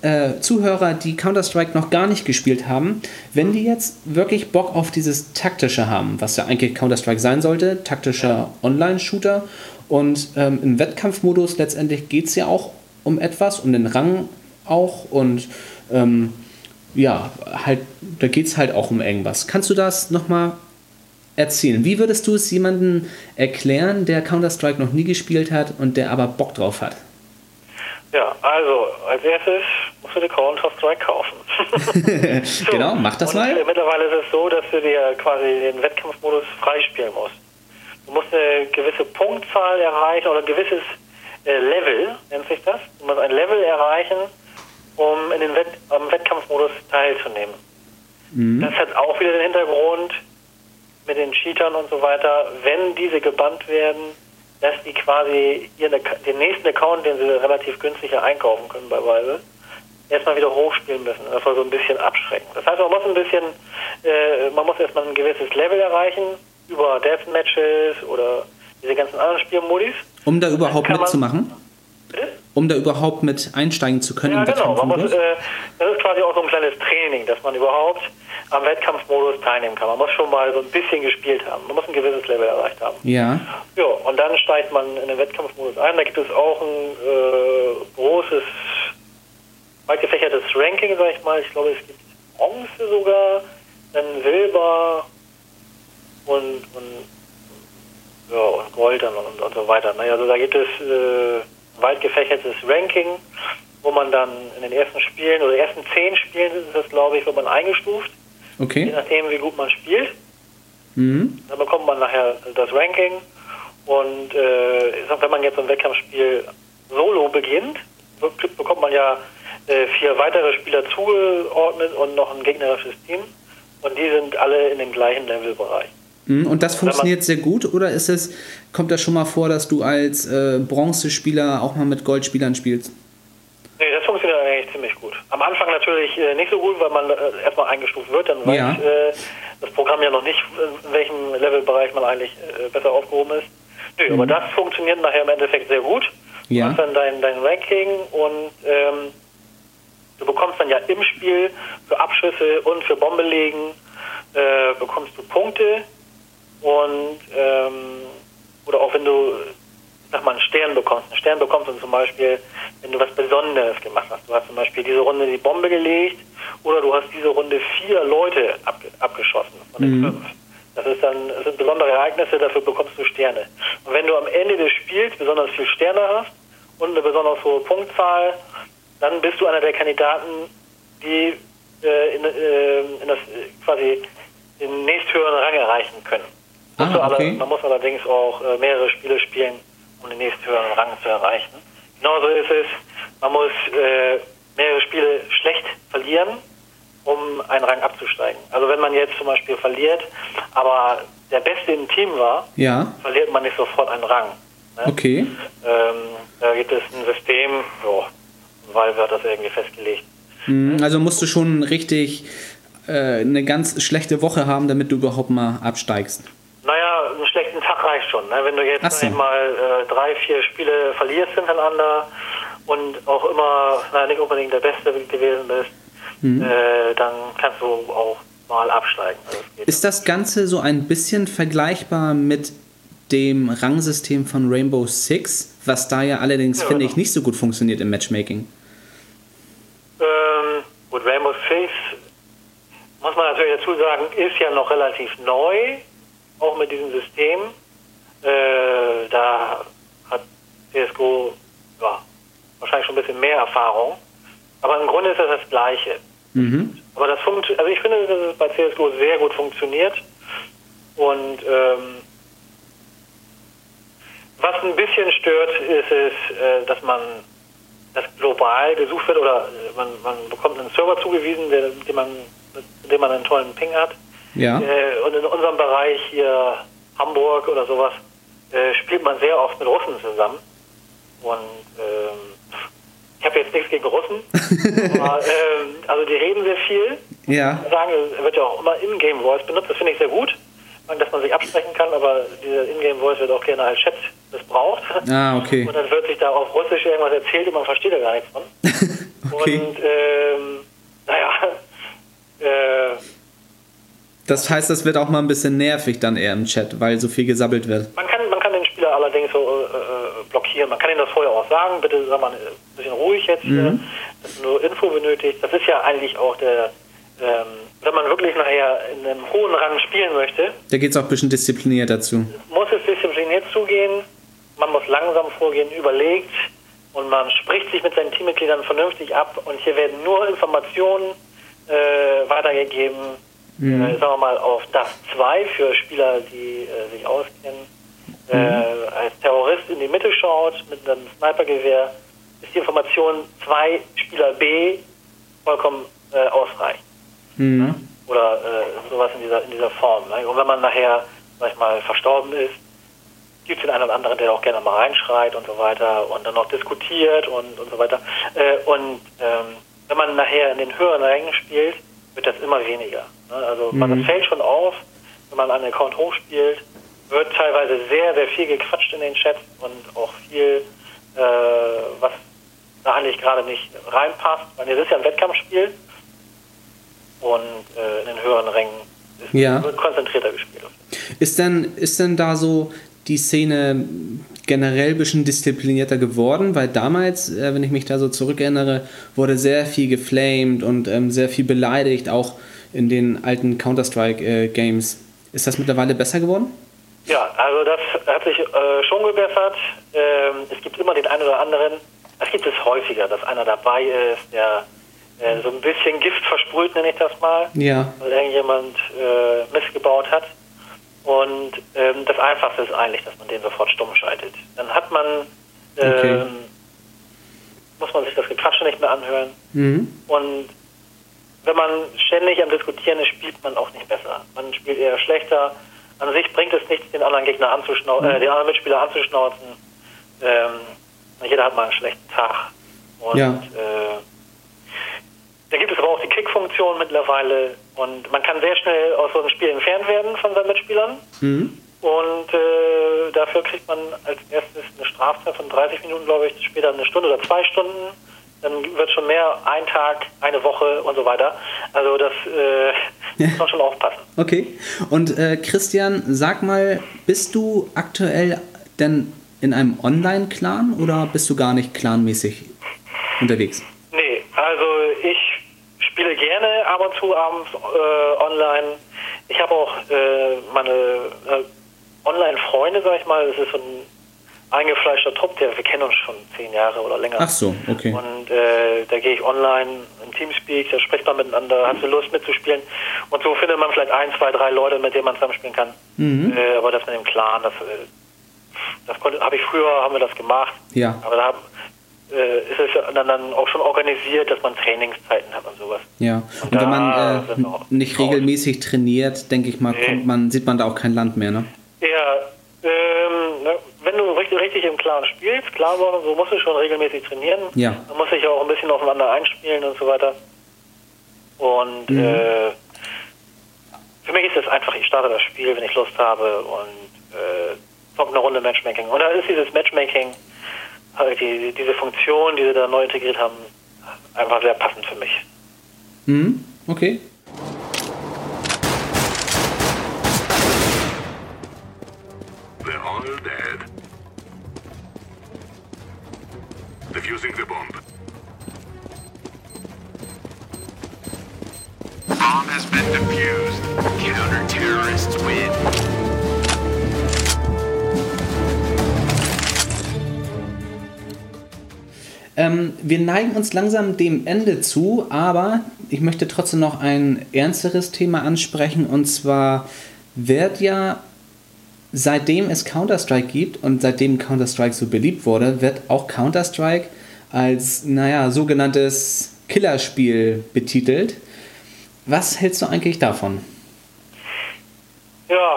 äh, Zuhörer, die Counter-Strike noch gar nicht gespielt haben, wenn die jetzt wirklich Bock auf dieses taktische haben, was ja eigentlich Counter-Strike sein sollte, taktischer Online-Shooter und ähm, im Wettkampfmodus letztendlich geht es ja auch um etwas, um den Rang auch und ähm, ja, halt, da geht es halt auch um irgendwas. Kannst du das nochmal erzählen? Wie würdest du es jemandem erklären, der Counter-Strike noch nie gespielt hat und der aber Bock drauf hat? Ja, also als erstes musst du dir Counter-Strike kaufen. so, genau, mach das und mal. Mittlerweile ist es so, dass du dir quasi den Wettkampfmodus freispielen musst. Du musst eine gewisse Punktzahl erreichen oder ein gewisses äh, Level, nennt sich das. Du musst ein Level erreichen, um in den Wett am Wettkampfmodus teilzunehmen. Mhm. Das hat auch wieder den Hintergrund mit den Cheatern und so weiter. Wenn diese gebannt werden, dass die quasi ihren, den nächsten Account, den sie relativ günstiger einkaufen können bei Valve, erstmal wieder hochspielen müssen. Das soll so ein bisschen abschrecken. Das heißt, man muss ein bisschen, äh, man muss erstmal ein gewisses Level erreichen über Deathmatches oder diese ganzen anderen Spielmodis. Um da überhaupt mitzumachen? Bitte? Um da überhaupt mit einsteigen zu können Ja, im genau. Man muss, äh, das ist quasi auch so ein kleines Training, dass man überhaupt am Wettkampfmodus teilnehmen kann. Man muss schon mal so ein bisschen gespielt haben. Man muss ein gewisses Level erreicht haben. ja. Ja, und dann steigt man in den Wettkampfmodus ein. Da gibt es auch ein äh, großes, weit gefächertes Ranking, sag ich mal. Ich glaube, es gibt Bronze sogar, dann Silber und, und, ja, und Gold dann und, und so weiter. Naja, also da gibt es äh, weit gefächertes Ranking, wo man dann in den ersten Spielen oder ersten zehn Spielen ist das, glaube ich, wird man eingestuft, je Okay. nachdem, wie gut man spielt. Mhm. Dann bekommt man nachher das Ranking und äh, wenn man jetzt ein Wettkampfspiel solo beginnt, be- bekommt man ja äh, vier weitere Spieler zugeordnet und noch ein gegnerisches Team und die sind alle in dem gleichen Levelbereich. Mhm. Und das funktioniert sehr gut oder ist es, kommt das schon mal vor, dass du als äh, Bronzespieler auch mal mit Goldspielern spielst? Nee, das funktioniert eigentlich ziemlich gut. Am Anfang natürlich äh, nicht so gut, weil man äh, erstmal eingestuft wird, dann weiß Ja. äh, das Programm ja noch nicht, äh, in welchem Levelbereich man eigentlich besser aufgehoben ist. Nö, aber das funktioniert nachher im Endeffekt sehr gut. Ja. Du hast dann dein, dein Ranking und ähm, du bekommst dann ja im Spiel für Abschüsse und für Bombe legen äh, bekommst du Punkte und ähm, oder auch wenn du sag mal einen Stern bekommst. Einen Stern bekommst du zum Beispiel, wenn du was Besonderes gemacht hast. Du hast zum Beispiel diese Runde die Bombe gelegt oder du hast diese Runde vier Leute abge abgeschossen von den fünf. Das ist dann das sind besondere Ereignisse, dafür bekommst du Sterne. Und wenn du am Ende des Spiels besonders viele Sterne hast und eine besonders hohe Punktzahl, dann bist du einer der Kandidaten, die äh, in, äh, in das äh, quasi den nächsthöheren Rang erreichen können. Ah, okay. Man muss allerdings auch äh, mehrere Spiele spielen, um den nächsthöheren Rang zu erreichen. Genauso ist es, man muss äh, mehrere Spiele schlecht verlieren, um einen Rang abzusteigen. Also wenn man jetzt zum Beispiel verliert, aber der Beste im Team war, Ja. verliert man nicht sofort einen Rang. Ne? Okay. Ähm, da gibt es ein System, jo, Valve hat das irgendwie festgelegt. Mhm. Also musst du schon richtig äh, eine ganz schlechte Woche haben, damit du überhaupt mal absteigst. Naja, einen schlechten Tag reicht schon. Ne? Wenn du jetzt so. einmal äh, drei, vier Spiele verlierst hintereinander und auch immer na, nicht unbedingt der Beste gewesen bist, Mhm. äh, dann kannst du auch mal absteigen. Also geht. Ist das Ganze so ein bisschen vergleichbar mit dem Rangsystem von Rainbow Six, was da ja allerdings, Ja, finde genau. ich, nicht so gut funktioniert im Matchmaking? Ähm, gut, Rainbow Six, muss man natürlich dazu sagen, ist ja noch relativ neu, auch mit diesem System. Äh, da hat CSGO ja, wahrscheinlich schon ein bisschen mehr Erfahrung. Aber im Grunde ist das das Gleiche. Mhm. Aber das funktioniert, also ich finde, dass es bei CSGO sehr gut funktioniert. Und ähm, was ein bisschen stört, ist es, äh, dass man das global gesucht wird oder äh, man, man bekommt einen Server zugewiesen, der, den man, mit dem man einen tollen Ping hat. Ja. Äh, und in unserem Bereich hier Hamburg oder sowas äh, spielt man sehr oft mit Russen zusammen. Und ähm, ich habe jetzt nichts gegen Russen, aber ähm, also die reden sehr viel. Ja. Sagen, es wird ja auch immer In-Game Voice benutzt, das finde ich sehr gut, dass man sich absprechen kann, aber diese In-Game Voice wird auch gerne als Chat missbraucht. Ah, okay. Und dann wird sich da auf Russisch irgendwas erzählt und man versteht da gar nichts von. okay. Und ähm, naja, äh, Das heißt, das wird auch mal ein bisschen nervig dann eher im Chat, weil so viel gesabbelt wird. man kann, man kann den Spieler allerdings so äh, äh, blockieren. Man kann ihm das vorher auch sagen, bitte sag mal ein bisschen ruhig jetzt, hier, dass du nur Info benötigst. Das ist ja eigentlich auch der, ähm, wenn man wirklich nachher in einem hohen Rang spielen möchte, Da geht es auch ein bisschen diszipliniert dazu. muss es diszipliniert zugehen, man muss langsam vorgehen, überlegt und man spricht sich mit seinen Teammitgliedern vernünftig ab und hier werden nur Informationen äh, weitergegeben, äh, sagen wir mal auf das 2 für Spieler, die äh, sich auskennen. Äh, als Terrorist in die Mitte schaut mit einem Snipergewehr, ist die Information 2 Spieler B vollkommen äh, ausreichend Mhm. oder äh, sowas in dieser in dieser Form. Ne? Und wenn man nachher, sag ich mal, verstorben ist, gibt es den einen oder anderen, der auch gerne mal reinschreit und so weiter und dann noch diskutiert und, und so weiter. Äh, und ähm, wenn man nachher in den höheren Rängen spielt, wird das immer weniger. Ne? Also man das fällt schon auf, wenn man einen Account hochspielt, wird teilweise sehr, sehr viel gequatscht in den Chats und auch viel, äh, was da eigentlich gerade nicht reinpasst. Weil es ist ja ein Wettkampfspiel und äh, in den höheren Rängen ist, Ja. wird konzentrierter gespielt. Ist denn, ist denn da so die Szene generell ein bisschen disziplinierter geworden? Weil damals, äh, wenn ich mich da so zurückerinnere, wurde sehr viel geflamed und ähm, sehr viel beleidigt, auch in den alten Counter-Strike-Games. ist das mittlerweile besser geworden? Ja, also das hat sich äh, schon gebessert. Ähm, es gibt immer den einen oder anderen, es gibt es häufiger, dass einer dabei ist, der äh, so ein bisschen Gift versprüht, nenne ich das mal, Ja. weil irgendjemand äh, Mist gebaut hat. Und ähm, das Einfachste ist eigentlich, dass man den sofort stumm schaltet. Dann hat man, ähm, Okay. muss man sich das Gequatsche nicht mehr anhören. Mhm. Und wenn man ständig am Diskutieren ist, spielt man auch nicht besser. Man spielt eher schlechter. An sich bringt es nichts, den anderen Gegner anzuschnauzen, äh, den anderen Mitspieler anzuschnauzen. Ähm, jeder hat mal einen schlechten Tag. Und Ja. äh, da gibt es aber auch die Kick-Funktion mittlerweile und man kann sehr schnell aus so einem Spiel entfernt werden von seinen Mitspielern. Mhm. Und äh, dafür kriegt man als erstes eine Strafzeit von 30 Minuten, glaube ich, später eine Stunde oder zwei Stunden. Dann wird schon mehr ein Tag, eine Woche und so weiter. Also das äh, muss man schon aufpassen. Okay. Und äh, Christian, sag mal, bist du aktuell denn in einem Online-Clan oder bist du gar nicht clanmäßig unterwegs? Nee, also ich spiele gerne ab und zu abends äh, online. Ich habe auch äh, meine äh, Online-Freunde, sag ich mal. Das ist so ein eingefleischter Trupp, der wir kennen uns schon zehn Jahre oder länger. Ach so, okay. Und äh, da gehe ich online im Teamspeak, da spricht man miteinander, hast du Lust mitzuspielen. Und so findet man vielleicht ein, zwei, drei Leute, mit denen man zusammenspielen kann. Mhm. Äh, aber das mit dem Clan, das, äh, das konnte, habe ich früher, haben wir das gemacht. Ja. Aber da hab, äh, ist es dann, dann auch schon organisiert, dass man Trainingszeiten hat und sowas. Ja. Und da wenn man äh, nicht raus. regelmäßig trainiert, denke ich mal, Nee. kommt man, sieht man da auch kein Land mehr, ne? Ja, ähm, ne, wenn du richtig, richtig im Clan spielst, klar, so so musst du schon regelmäßig trainieren. Ja. Man muss sich ja auch ein bisschen aufeinander einspielen und so weiter. Und Mhm. äh, für mich ist es einfach, ich starte das Spiel, wenn ich Lust habe und äh, zocke eine Runde Matchmaking. Und da ist dieses Matchmaking, die, diese Funktion, die sie da neu integriert haben, einfach sehr passend für mich. Mhm. Okay. They're all dead. Defusing the bomb. Bomb has been defused. Counter-terrorists win. Ähm, wir neigen uns langsam dem Ende zu, aber ich möchte trotzdem noch ein ernsteres Thema ansprechen und zwar wird ja seitdem es Counter-Strike gibt und seitdem Counter-Strike so beliebt wurde, wird auch Counter-Strike als, naja, sogenanntes Killerspiel betitelt. Was hältst du eigentlich davon? Ja,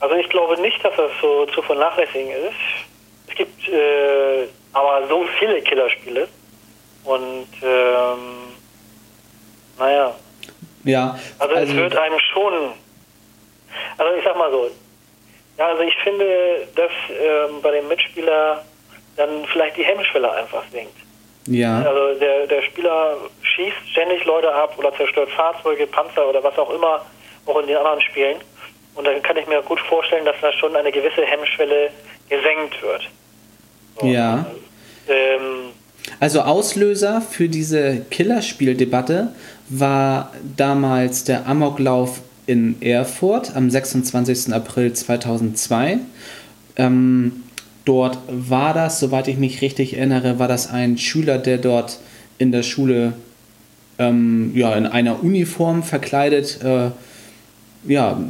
also ich glaube nicht, dass das so zu vernachlässigen ist. Es gibt äh, aber so viele Killerspiele und ähm, naja. Ja. Also, also es wird einem schon, also ich sag mal so, ja, also ich finde, dass ähm, bei dem Mitspieler dann vielleicht die Hemmschwelle einfach sinkt. Ja. Also der, der Spieler schießt ständig Leute ab oder zerstört Fahrzeuge, Panzer oder was auch immer, auch in den anderen Spielen. Und dann kann ich mir gut vorstellen, dass da schon eine gewisse Hemmschwelle gesenkt wird. Ja. Ähm, also Auslöser für diese Killerspieldebatte war damals der Amoklauf in Erfurt am 26. April 2002. Ähm, dort war das, soweit ich mich richtig erinnere, war das ein Schüler, der dort in der Schule ähm, ja, in einer Uniform verkleidet äh, ja,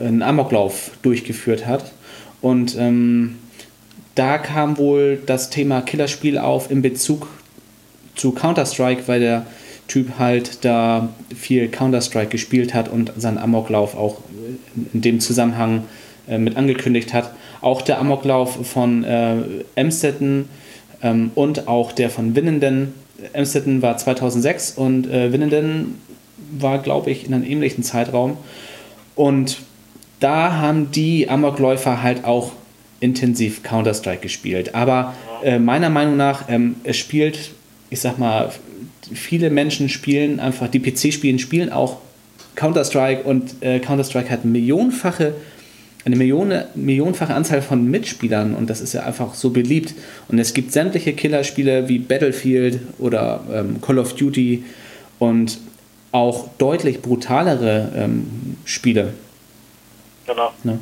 einen Amoklauf durchgeführt hat. Und ähm, da kam wohl das Thema Killerspiel auf in Bezug zu Counter-Strike, weil der Typ halt da viel Counter-Strike gespielt hat und seinen Amoklauf auch in dem Zusammenhang äh, mit angekündigt hat. Auch der Amoklauf von äh, Emstetten ähm, und auch der von Winnenden. Emstetten war 2006 und äh, Winnenden war, glaube ich, in einem ähnlichen Zeitraum. Und da haben die Amokläufer halt auch intensiv Counter-Strike gespielt. Aber äh, meiner Meinung nach, ähm, es spielt, ich sag mal, viele Menschen spielen einfach, die PC-Spielen spielen auch Counter-Strike und äh, Counter-Strike hat millionenfache, eine Million, millionenfache Anzahl von Mitspielern und das ist ja einfach so beliebt. Und es gibt sämtliche Killerspiele wie Battlefield oder ähm, Call of Duty und auch deutlich brutalere ähm, Spiele. Genau. Ne?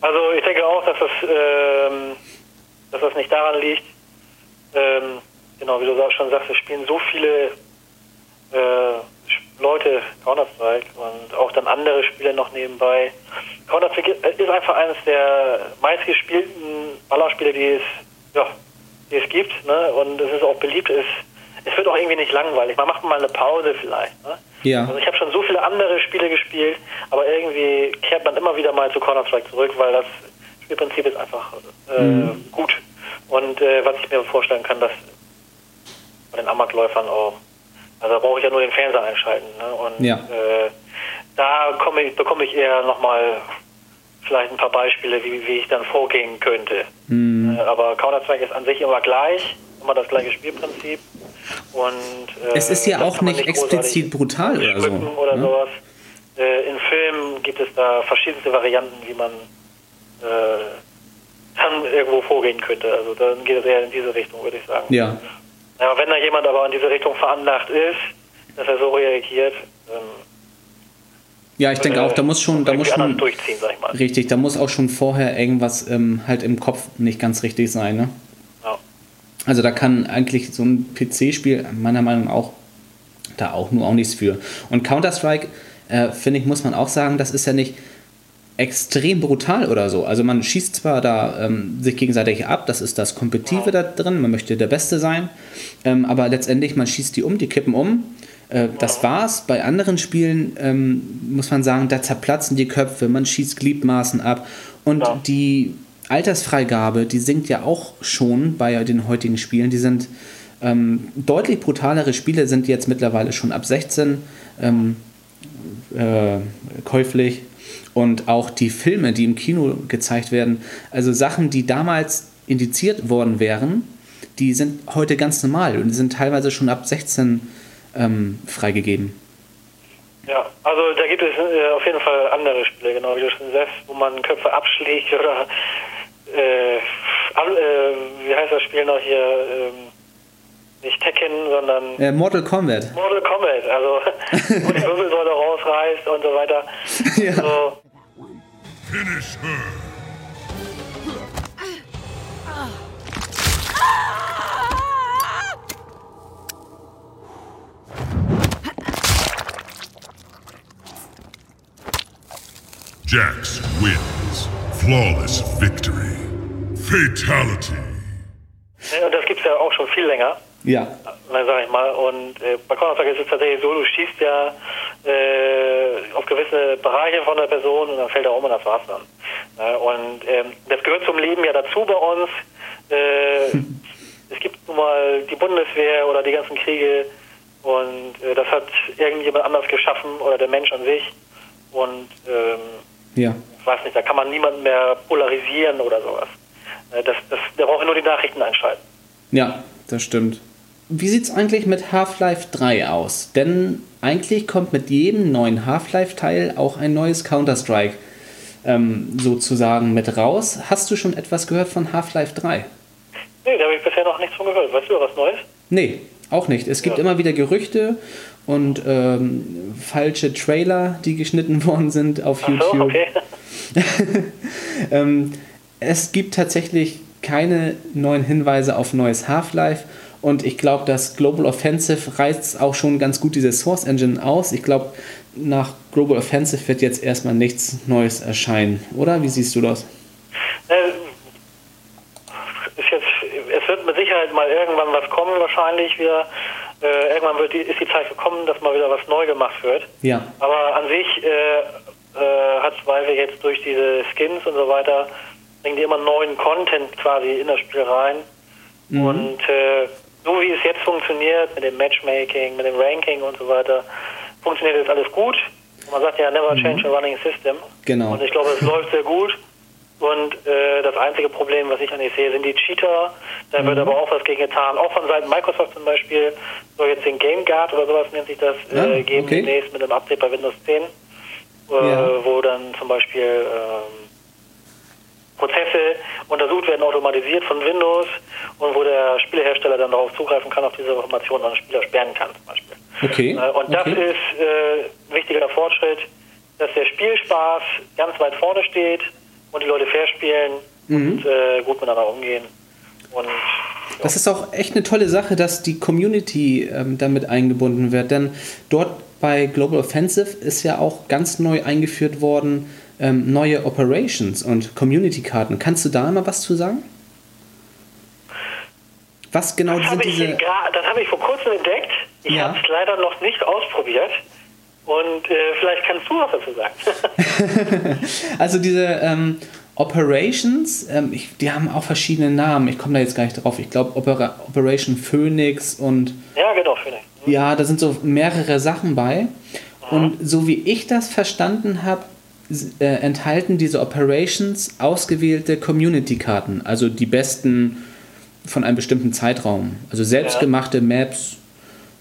Also ich denke auch, dass das, ähm, dass das nicht daran liegt, ähm, genau wie du schon sagst, es spielen so viele äh, Leute Counter-Strike und auch dann andere Spiele noch nebenbei. Counter-Strike ist einfach eines der meistgespielten Ballerspiele, die es, ja, die es gibt. Ne? Und es ist auch beliebt. Es, es wird auch irgendwie nicht langweilig. Man macht mal eine Pause vielleicht. Ne? Ja. Also ich habe schon so viele andere Spiele gespielt, aber irgendwie kehrt man immer wieder mal zu Counter-Strike zurück, weil das Spielprinzip ist einfach äh, mhm. gut. Und äh, was ich mir vorstellen kann, dass bei den Amokläufern auch, also da brauche ich ja nur den Fernseher einschalten. Ne? Und ja. äh, da komme ich, bekomme ich eher nochmal vielleicht ein paar Beispiele, wie, wie ich dann vorgehen könnte. Mhm. Äh, aber Counter-Strike ist an sich immer gleich, immer das gleiche Spielprinzip. Und, äh, es ist ja auch nicht, explizit brutal oder so. Oder ne? sowas. Äh, in Filmen gibt es da verschiedenste Varianten, wie man äh, dann irgendwo vorgehen könnte. Also dann geht es eher in diese Richtung, würde ich sagen. Ja. ja. Wenn da jemand aber in diese Richtung veranlagt ist, dass er so reagiert, ähm, ja, ich denke auch, da muss schon, da muss schon durchziehen, sag ich mal. richtig, da muss auch schon vorher irgendwas ähm, halt im Kopf nicht ganz richtig sein, ne? Also da kann eigentlich so ein PC-Spiel meiner Meinung nach auch da auch nur auch nichts für. Und Counter-Strike, äh, finde ich, muss man auch sagen, das ist ja nicht extrem brutal oder so. Also man schießt zwar da ähm, sich gegenseitig ab, das ist das Kompetitive da drin, man möchte der Beste sein, ähm, aber letztendlich man schießt die um, die kippen um. Äh, das war's. Bei anderen Spielen ähm, muss man sagen, da zerplatzen die Köpfe, man schießt Gliedmaßen ab und ja. die Altersfreigabe, die sinkt ja auch schon bei den heutigen Spielen. Die sind ähm, deutlich brutalere Spiele, sind jetzt mittlerweile schon ab 16 ähm, äh, käuflich. Und auch die Filme, die im Kino gezeigt werden, also Sachen, die damals indiziert worden wären, die sind heute ganz normal und die sind teilweise schon ab 16 ähm, freigegeben. Ja, also da gibt es äh, auf jeden Fall andere Spiele, genau wie du schon sagst, wo man Köpfe abschlägt oder äh, äh, wie heißt das Spiel noch hier? Ähm, nicht Tekken, sondern. Äh, Mortal Kombat. Mortal Kombat, also wo die Wirbelsäule rausreißt und so weiter. ja. So. Finish her. Jax wins. Flawless victory. Fatality. Ja, Und das gibt es ja auch schon viel länger. Ja. Na, sag ich mal. Und äh, bei Counter-Strike ist es tatsächlich so, du schießt ja äh, auf gewisse Bereiche von der Person und dann fällt er um und das war's dann. Ja, und ähm, das gehört zum Leben ja dazu bei uns. Äh, es gibt nun mal die Bundeswehr oder die ganzen Kriege und äh, das hat irgendjemand anders geschaffen oder der Mensch an sich. Und ähm, Ja. ich weiß nicht, da kann man niemanden mehr polarisieren oder sowas. Äh, Das, das, der braucht nur die Nachrichten einschalten. Ja, das stimmt. Wie sieht's eigentlich mit Half-Life 3 aus? Denn eigentlich kommt mit jedem neuen Half-Life-Teil auch ein neues Counter-Strike ähm, sozusagen mit raus. Hast du schon etwas gehört von Half-Life 3? Nee, da habe ich bisher noch nichts von gehört. Weißt du was Neues? Nee, auch nicht. Es gibt Ja. immer wieder Gerüchte und ähm, falsche Trailer, die geschnitten worden sind auf Ach YouTube. so, okay. Ähm, es gibt tatsächlich keine neuen Hinweise auf neues Half-Life und ich glaube, das Global Offensive reizt auch schon ganz gut diese Source Engine aus. Ich glaube, nach Global Offensive wird jetzt erstmal nichts Neues erscheinen, oder? Wie siehst du das? Äh, ist jetzt, es wird mit Sicherheit mal irgendwann was kommen, wahrscheinlich wieder. Äh, irgendwann wird die, ist die Zeit gekommen, dass mal wieder was neu gemacht wird. Ja. Aber an sich äh, äh, hat Valve jetzt durch diese Skins und so weiter, bringen die immer neuen Content quasi in das Spiel rein. Und äh, so wie es jetzt funktioniert, mit dem Matchmaking, mit dem Ranking und so weiter, funktioniert jetzt alles gut. Man sagt ja, never change a running system. Genau. Und ich glaube, es läuft sehr gut. Und äh, das einzige Problem, was ich eigentlich sehe, sind die Cheater. Da wird aber auch was gegen getan. Auch von Seiten Microsoft zum Beispiel soll jetzt den Game Guard oder sowas nennt sich das Ah, äh, geben okay. demnächst mit einem Update bei Windows 10, äh, Ja. wo dann zum Beispiel ähm, Prozesse untersucht werden, automatisiert von Windows und wo der Spielehersteller dann darauf zugreifen kann, auf diese Informationen an den Spieler sperren kann zum Beispiel. Okay. Äh, Und das okay. ist äh, ein wichtiger Fortschritt, dass der Spielspaß ganz weit vorne steht und die Leute fair spielen und äh, gut miteinander umgehen. Und Das ist auch echt eine tolle Sache, dass die Community ähm, damit eingebunden wird, denn dort bei Global Offensive ist ja auch ganz neu eingeführt worden ähm, neue Operations und Community-Karten. Kannst du da mal was zu sagen? Was genau das sind diese... gra- das habe ich vor kurzem entdeckt. Ich Ja. habe es leider noch nicht ausprobiert. Und äh, vielleicht kannst du was dazu sagen. Also diese ähm, Operations, ähm, ich, die haben auch verschiedene Namen. Ich komme da jetzt gar nicht drauf. Ich glaube Opera Operation Phoenix und ja, genau, Phoenix. Ja, da sind so mehrere Sachen bei. Und so wie ich das verstanden habe, äh, enthalten diese Operations ausgewählte Community-Karten, also die besten von einem bestimmten Zeitraum. Also selbstgemachte Maps,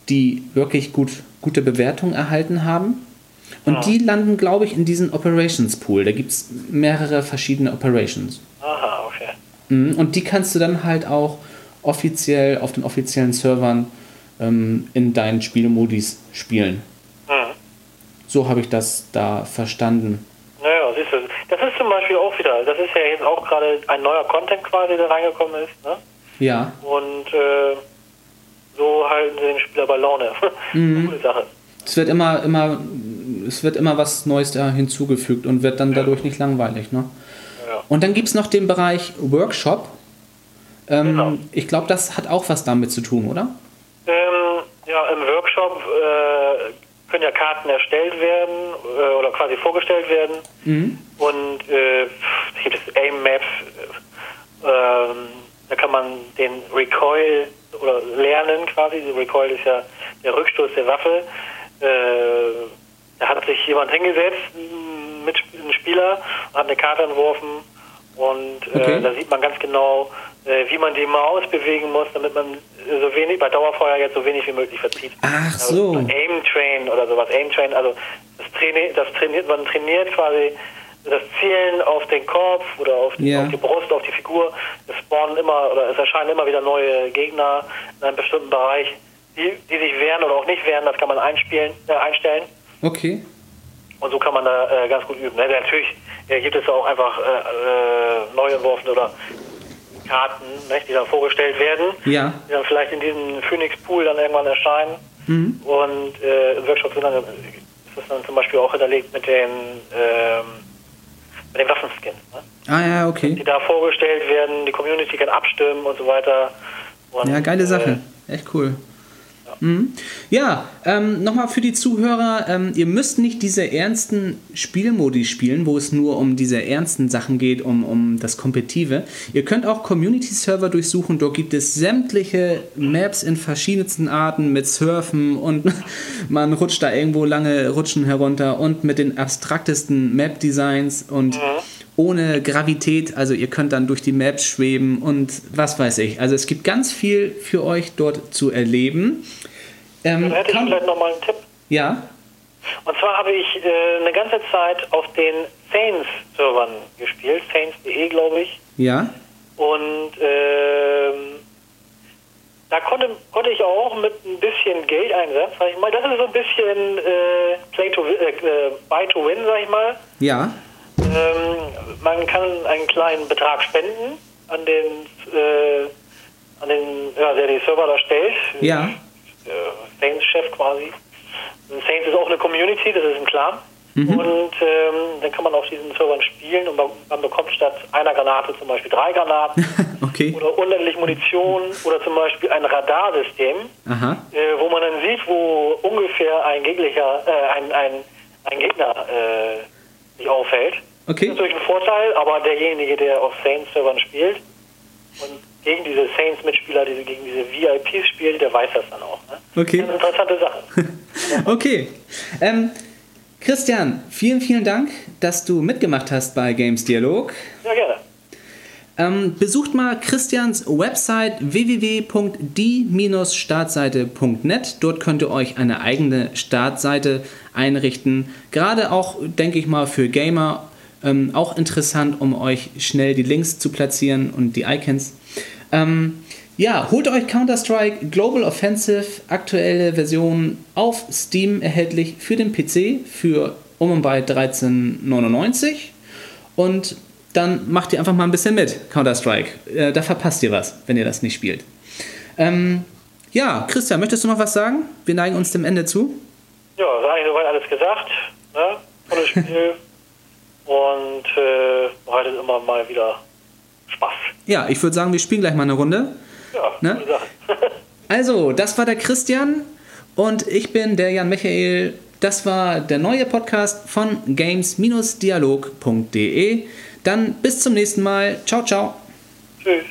die wirklich gut, gute Bewertungen erhalten haben. Und die landen, glaube ich, in diesen Operations-Pool. Da gibt es mehrere verschiedene Operations. Aha, okay. Mhm, Und die kannst du dann halt auch offiziell auf den offiziellen Servern ähm, in deinen Spielmodis spielen. Mhm. So habe ich das da verstanden. Naja, siehst du, das ist zum Beispiel auch wieder, das ist ja jetzt auch gerade ein neuer Content quasi, der reingekommen ist. Ne? Ja, Und äh, so halten sie den Spieler bei Laune. Mhm. Gute Sache. es wird immer, immer, es wird immer was Neues da hinzugefügt und wird dann dadurch nicht langweilig. Ne? Ja. Und dann gibt es noch den Bereich Workshop. Ähm, Genau. Ich glaube, das hat auch was damit zu tun, oder? Ähm, ja, im Workshop äh, können ja Karten erstellt werden äh, oder quasi vorgestellt werden. Und äh, es gibt es Aim-Maps. Äh, ähm, da kann man den Recoil oder lernen quasi. Der Recoil ist ja der Rückstoß der Waffe. Äh, da hat sich jemand hingesetzt, mit ein Spieler, hat eine Karte entworfen. Und äh, Okay. da sieht man ganz genau, äh, wie man die Maus bewegen muss, damit man äh, so wenig bei Dauerfeuer jetzt so wenig wie möglich verzieht. Ach so. Also Aim Train oder sowas. Aim Train, also das, Traini das trainiert, man trainiert quasi das Zielen auf den Kopf oder auf die, Ja. auf die Brust, auf die Figur. Es spawnen immer oder es erscheinen immer wieder neue Gegner in einem bestimmten Bereich, die, die sich wehren oder auch nicht wehren. Das kann man einspielen, äh, einstellen. Okay. Und so kann man da äh, ganz gut üben. Ne? Natürlich äh, gibt es auch einfach äh, äh, neu entworfene oder Karten, ne, die dann vorgestellt werden, Ja. die dann vielleicht in diesem Phoenix-Pool dann irgendwann erscheinen. Und äh, im Workshop sind dann, ist das dann zum Beispiel auch hinterlegt mit den ähm, mit den Waffenskins. Ne? Ah ja, Die okay. da vorgestellt werden, die Community kann abstimmen und so weiter. Und, Ja, geile Sache. Äh, Echt cool. Mhm. Ja, ähm, nochmal für die Zuhörer, ähm, ihr müsst nicht diese ernsten Spielmodi spielen, wo es nur um diese ernsten Sachen geht, um, um das Kompetitive. Ihr könnt auch Community-Server durchsuchen, dort gibt es sämtliche Maps in verschiedensten Arten mit Surfen und man rutscht da irgendwo lange Rutschen herunter und mit den abstraktesten Map-Designs und ohne Gravität, also ihr könnt dann durch die Maps schweben und was weiß ich. Also es gibt ganz viel für euch dort zu erleben. Ähm, da hätte ich vielleicht nochmal einen Tipp. ja, Und zwar habe ich äh, eine ganze Zeit auf den Saints-Servern gespielt, saints.de glaube ich. ja, Und ähm, da konnte, konnte ich auch mit ein bisschen Geldeinsatz, sag ich mal, das ist so ein bisschen äh, Play to, äh, äh, Buy to Win, sag ich mal. ja, Ähm, man kann einen kleinen Betrag spenden an den, äh, an den ja, der die Server da stellt. ja, äh, Saints-Chef quasi. Saints ist auch eine Community, das ist ein Clan. Mhm. Und ähm, dann kann man auf diesen Servern spielen und man, man bekommt statt einer Granate zum Beispiel drei Granaten okay, oder unendlich Munition oder zum Beispiel ein Radarsystem, äh, wo man dann sieht, wo ungefähr ein Gegner, äh, ein, ein, ein Gegner äh, sich aufhält. Okay. Das ist natürlich ein Vorteil, aber derjenige, der auf Saints-Servern spielt und gegen diese Saints-Mitspieler, die gegen diese VIPs spielt, der weiß das dann auch. Ne? Okay. Das ist eine interessante Sache. okay. Ähm, Christian, vielen, vielen Dank, dass du mitgemacht hast bei Games Dialog. Ja, gerne. Ähm, besucht mal Christians Website www.die-startseite.net. Dort könnt ihr euch eine eigene Startseite einrichten. Gerade auch, denke ich mal, für Gamer ähm, auch interessant, um euch schnell die Links zu platzieren und die Icons. Ähm, ja, holt euch Counter-Strike Global Offensive, aktuelle Version auf Steam erhältlich für den PC für um und bei 13,99 und dann macht ihr einfach mal ein bisschen mit, Counter-Strike. Äh, da verpasst ihr was, wenn ihr das nicht spielt. Ähm, ja, Christian, möchtest du noch was sagen? Wir neigen uns dem Ende zu. Ja, ist eigentlich soweit alles gesagt. Ne? Tolles Spiel und äh, bereitet immer mal wieder Spaß. Ja, ich würde sagen, wir spielen gleich mal eine Runde. Ja, Ne? Also, das war der Christian und ich bin der Jan Michael. Das war der neue Podcast von games-dialog.de. Dann bis zum nächsten Mal. Ciao, ciao. Tschüss.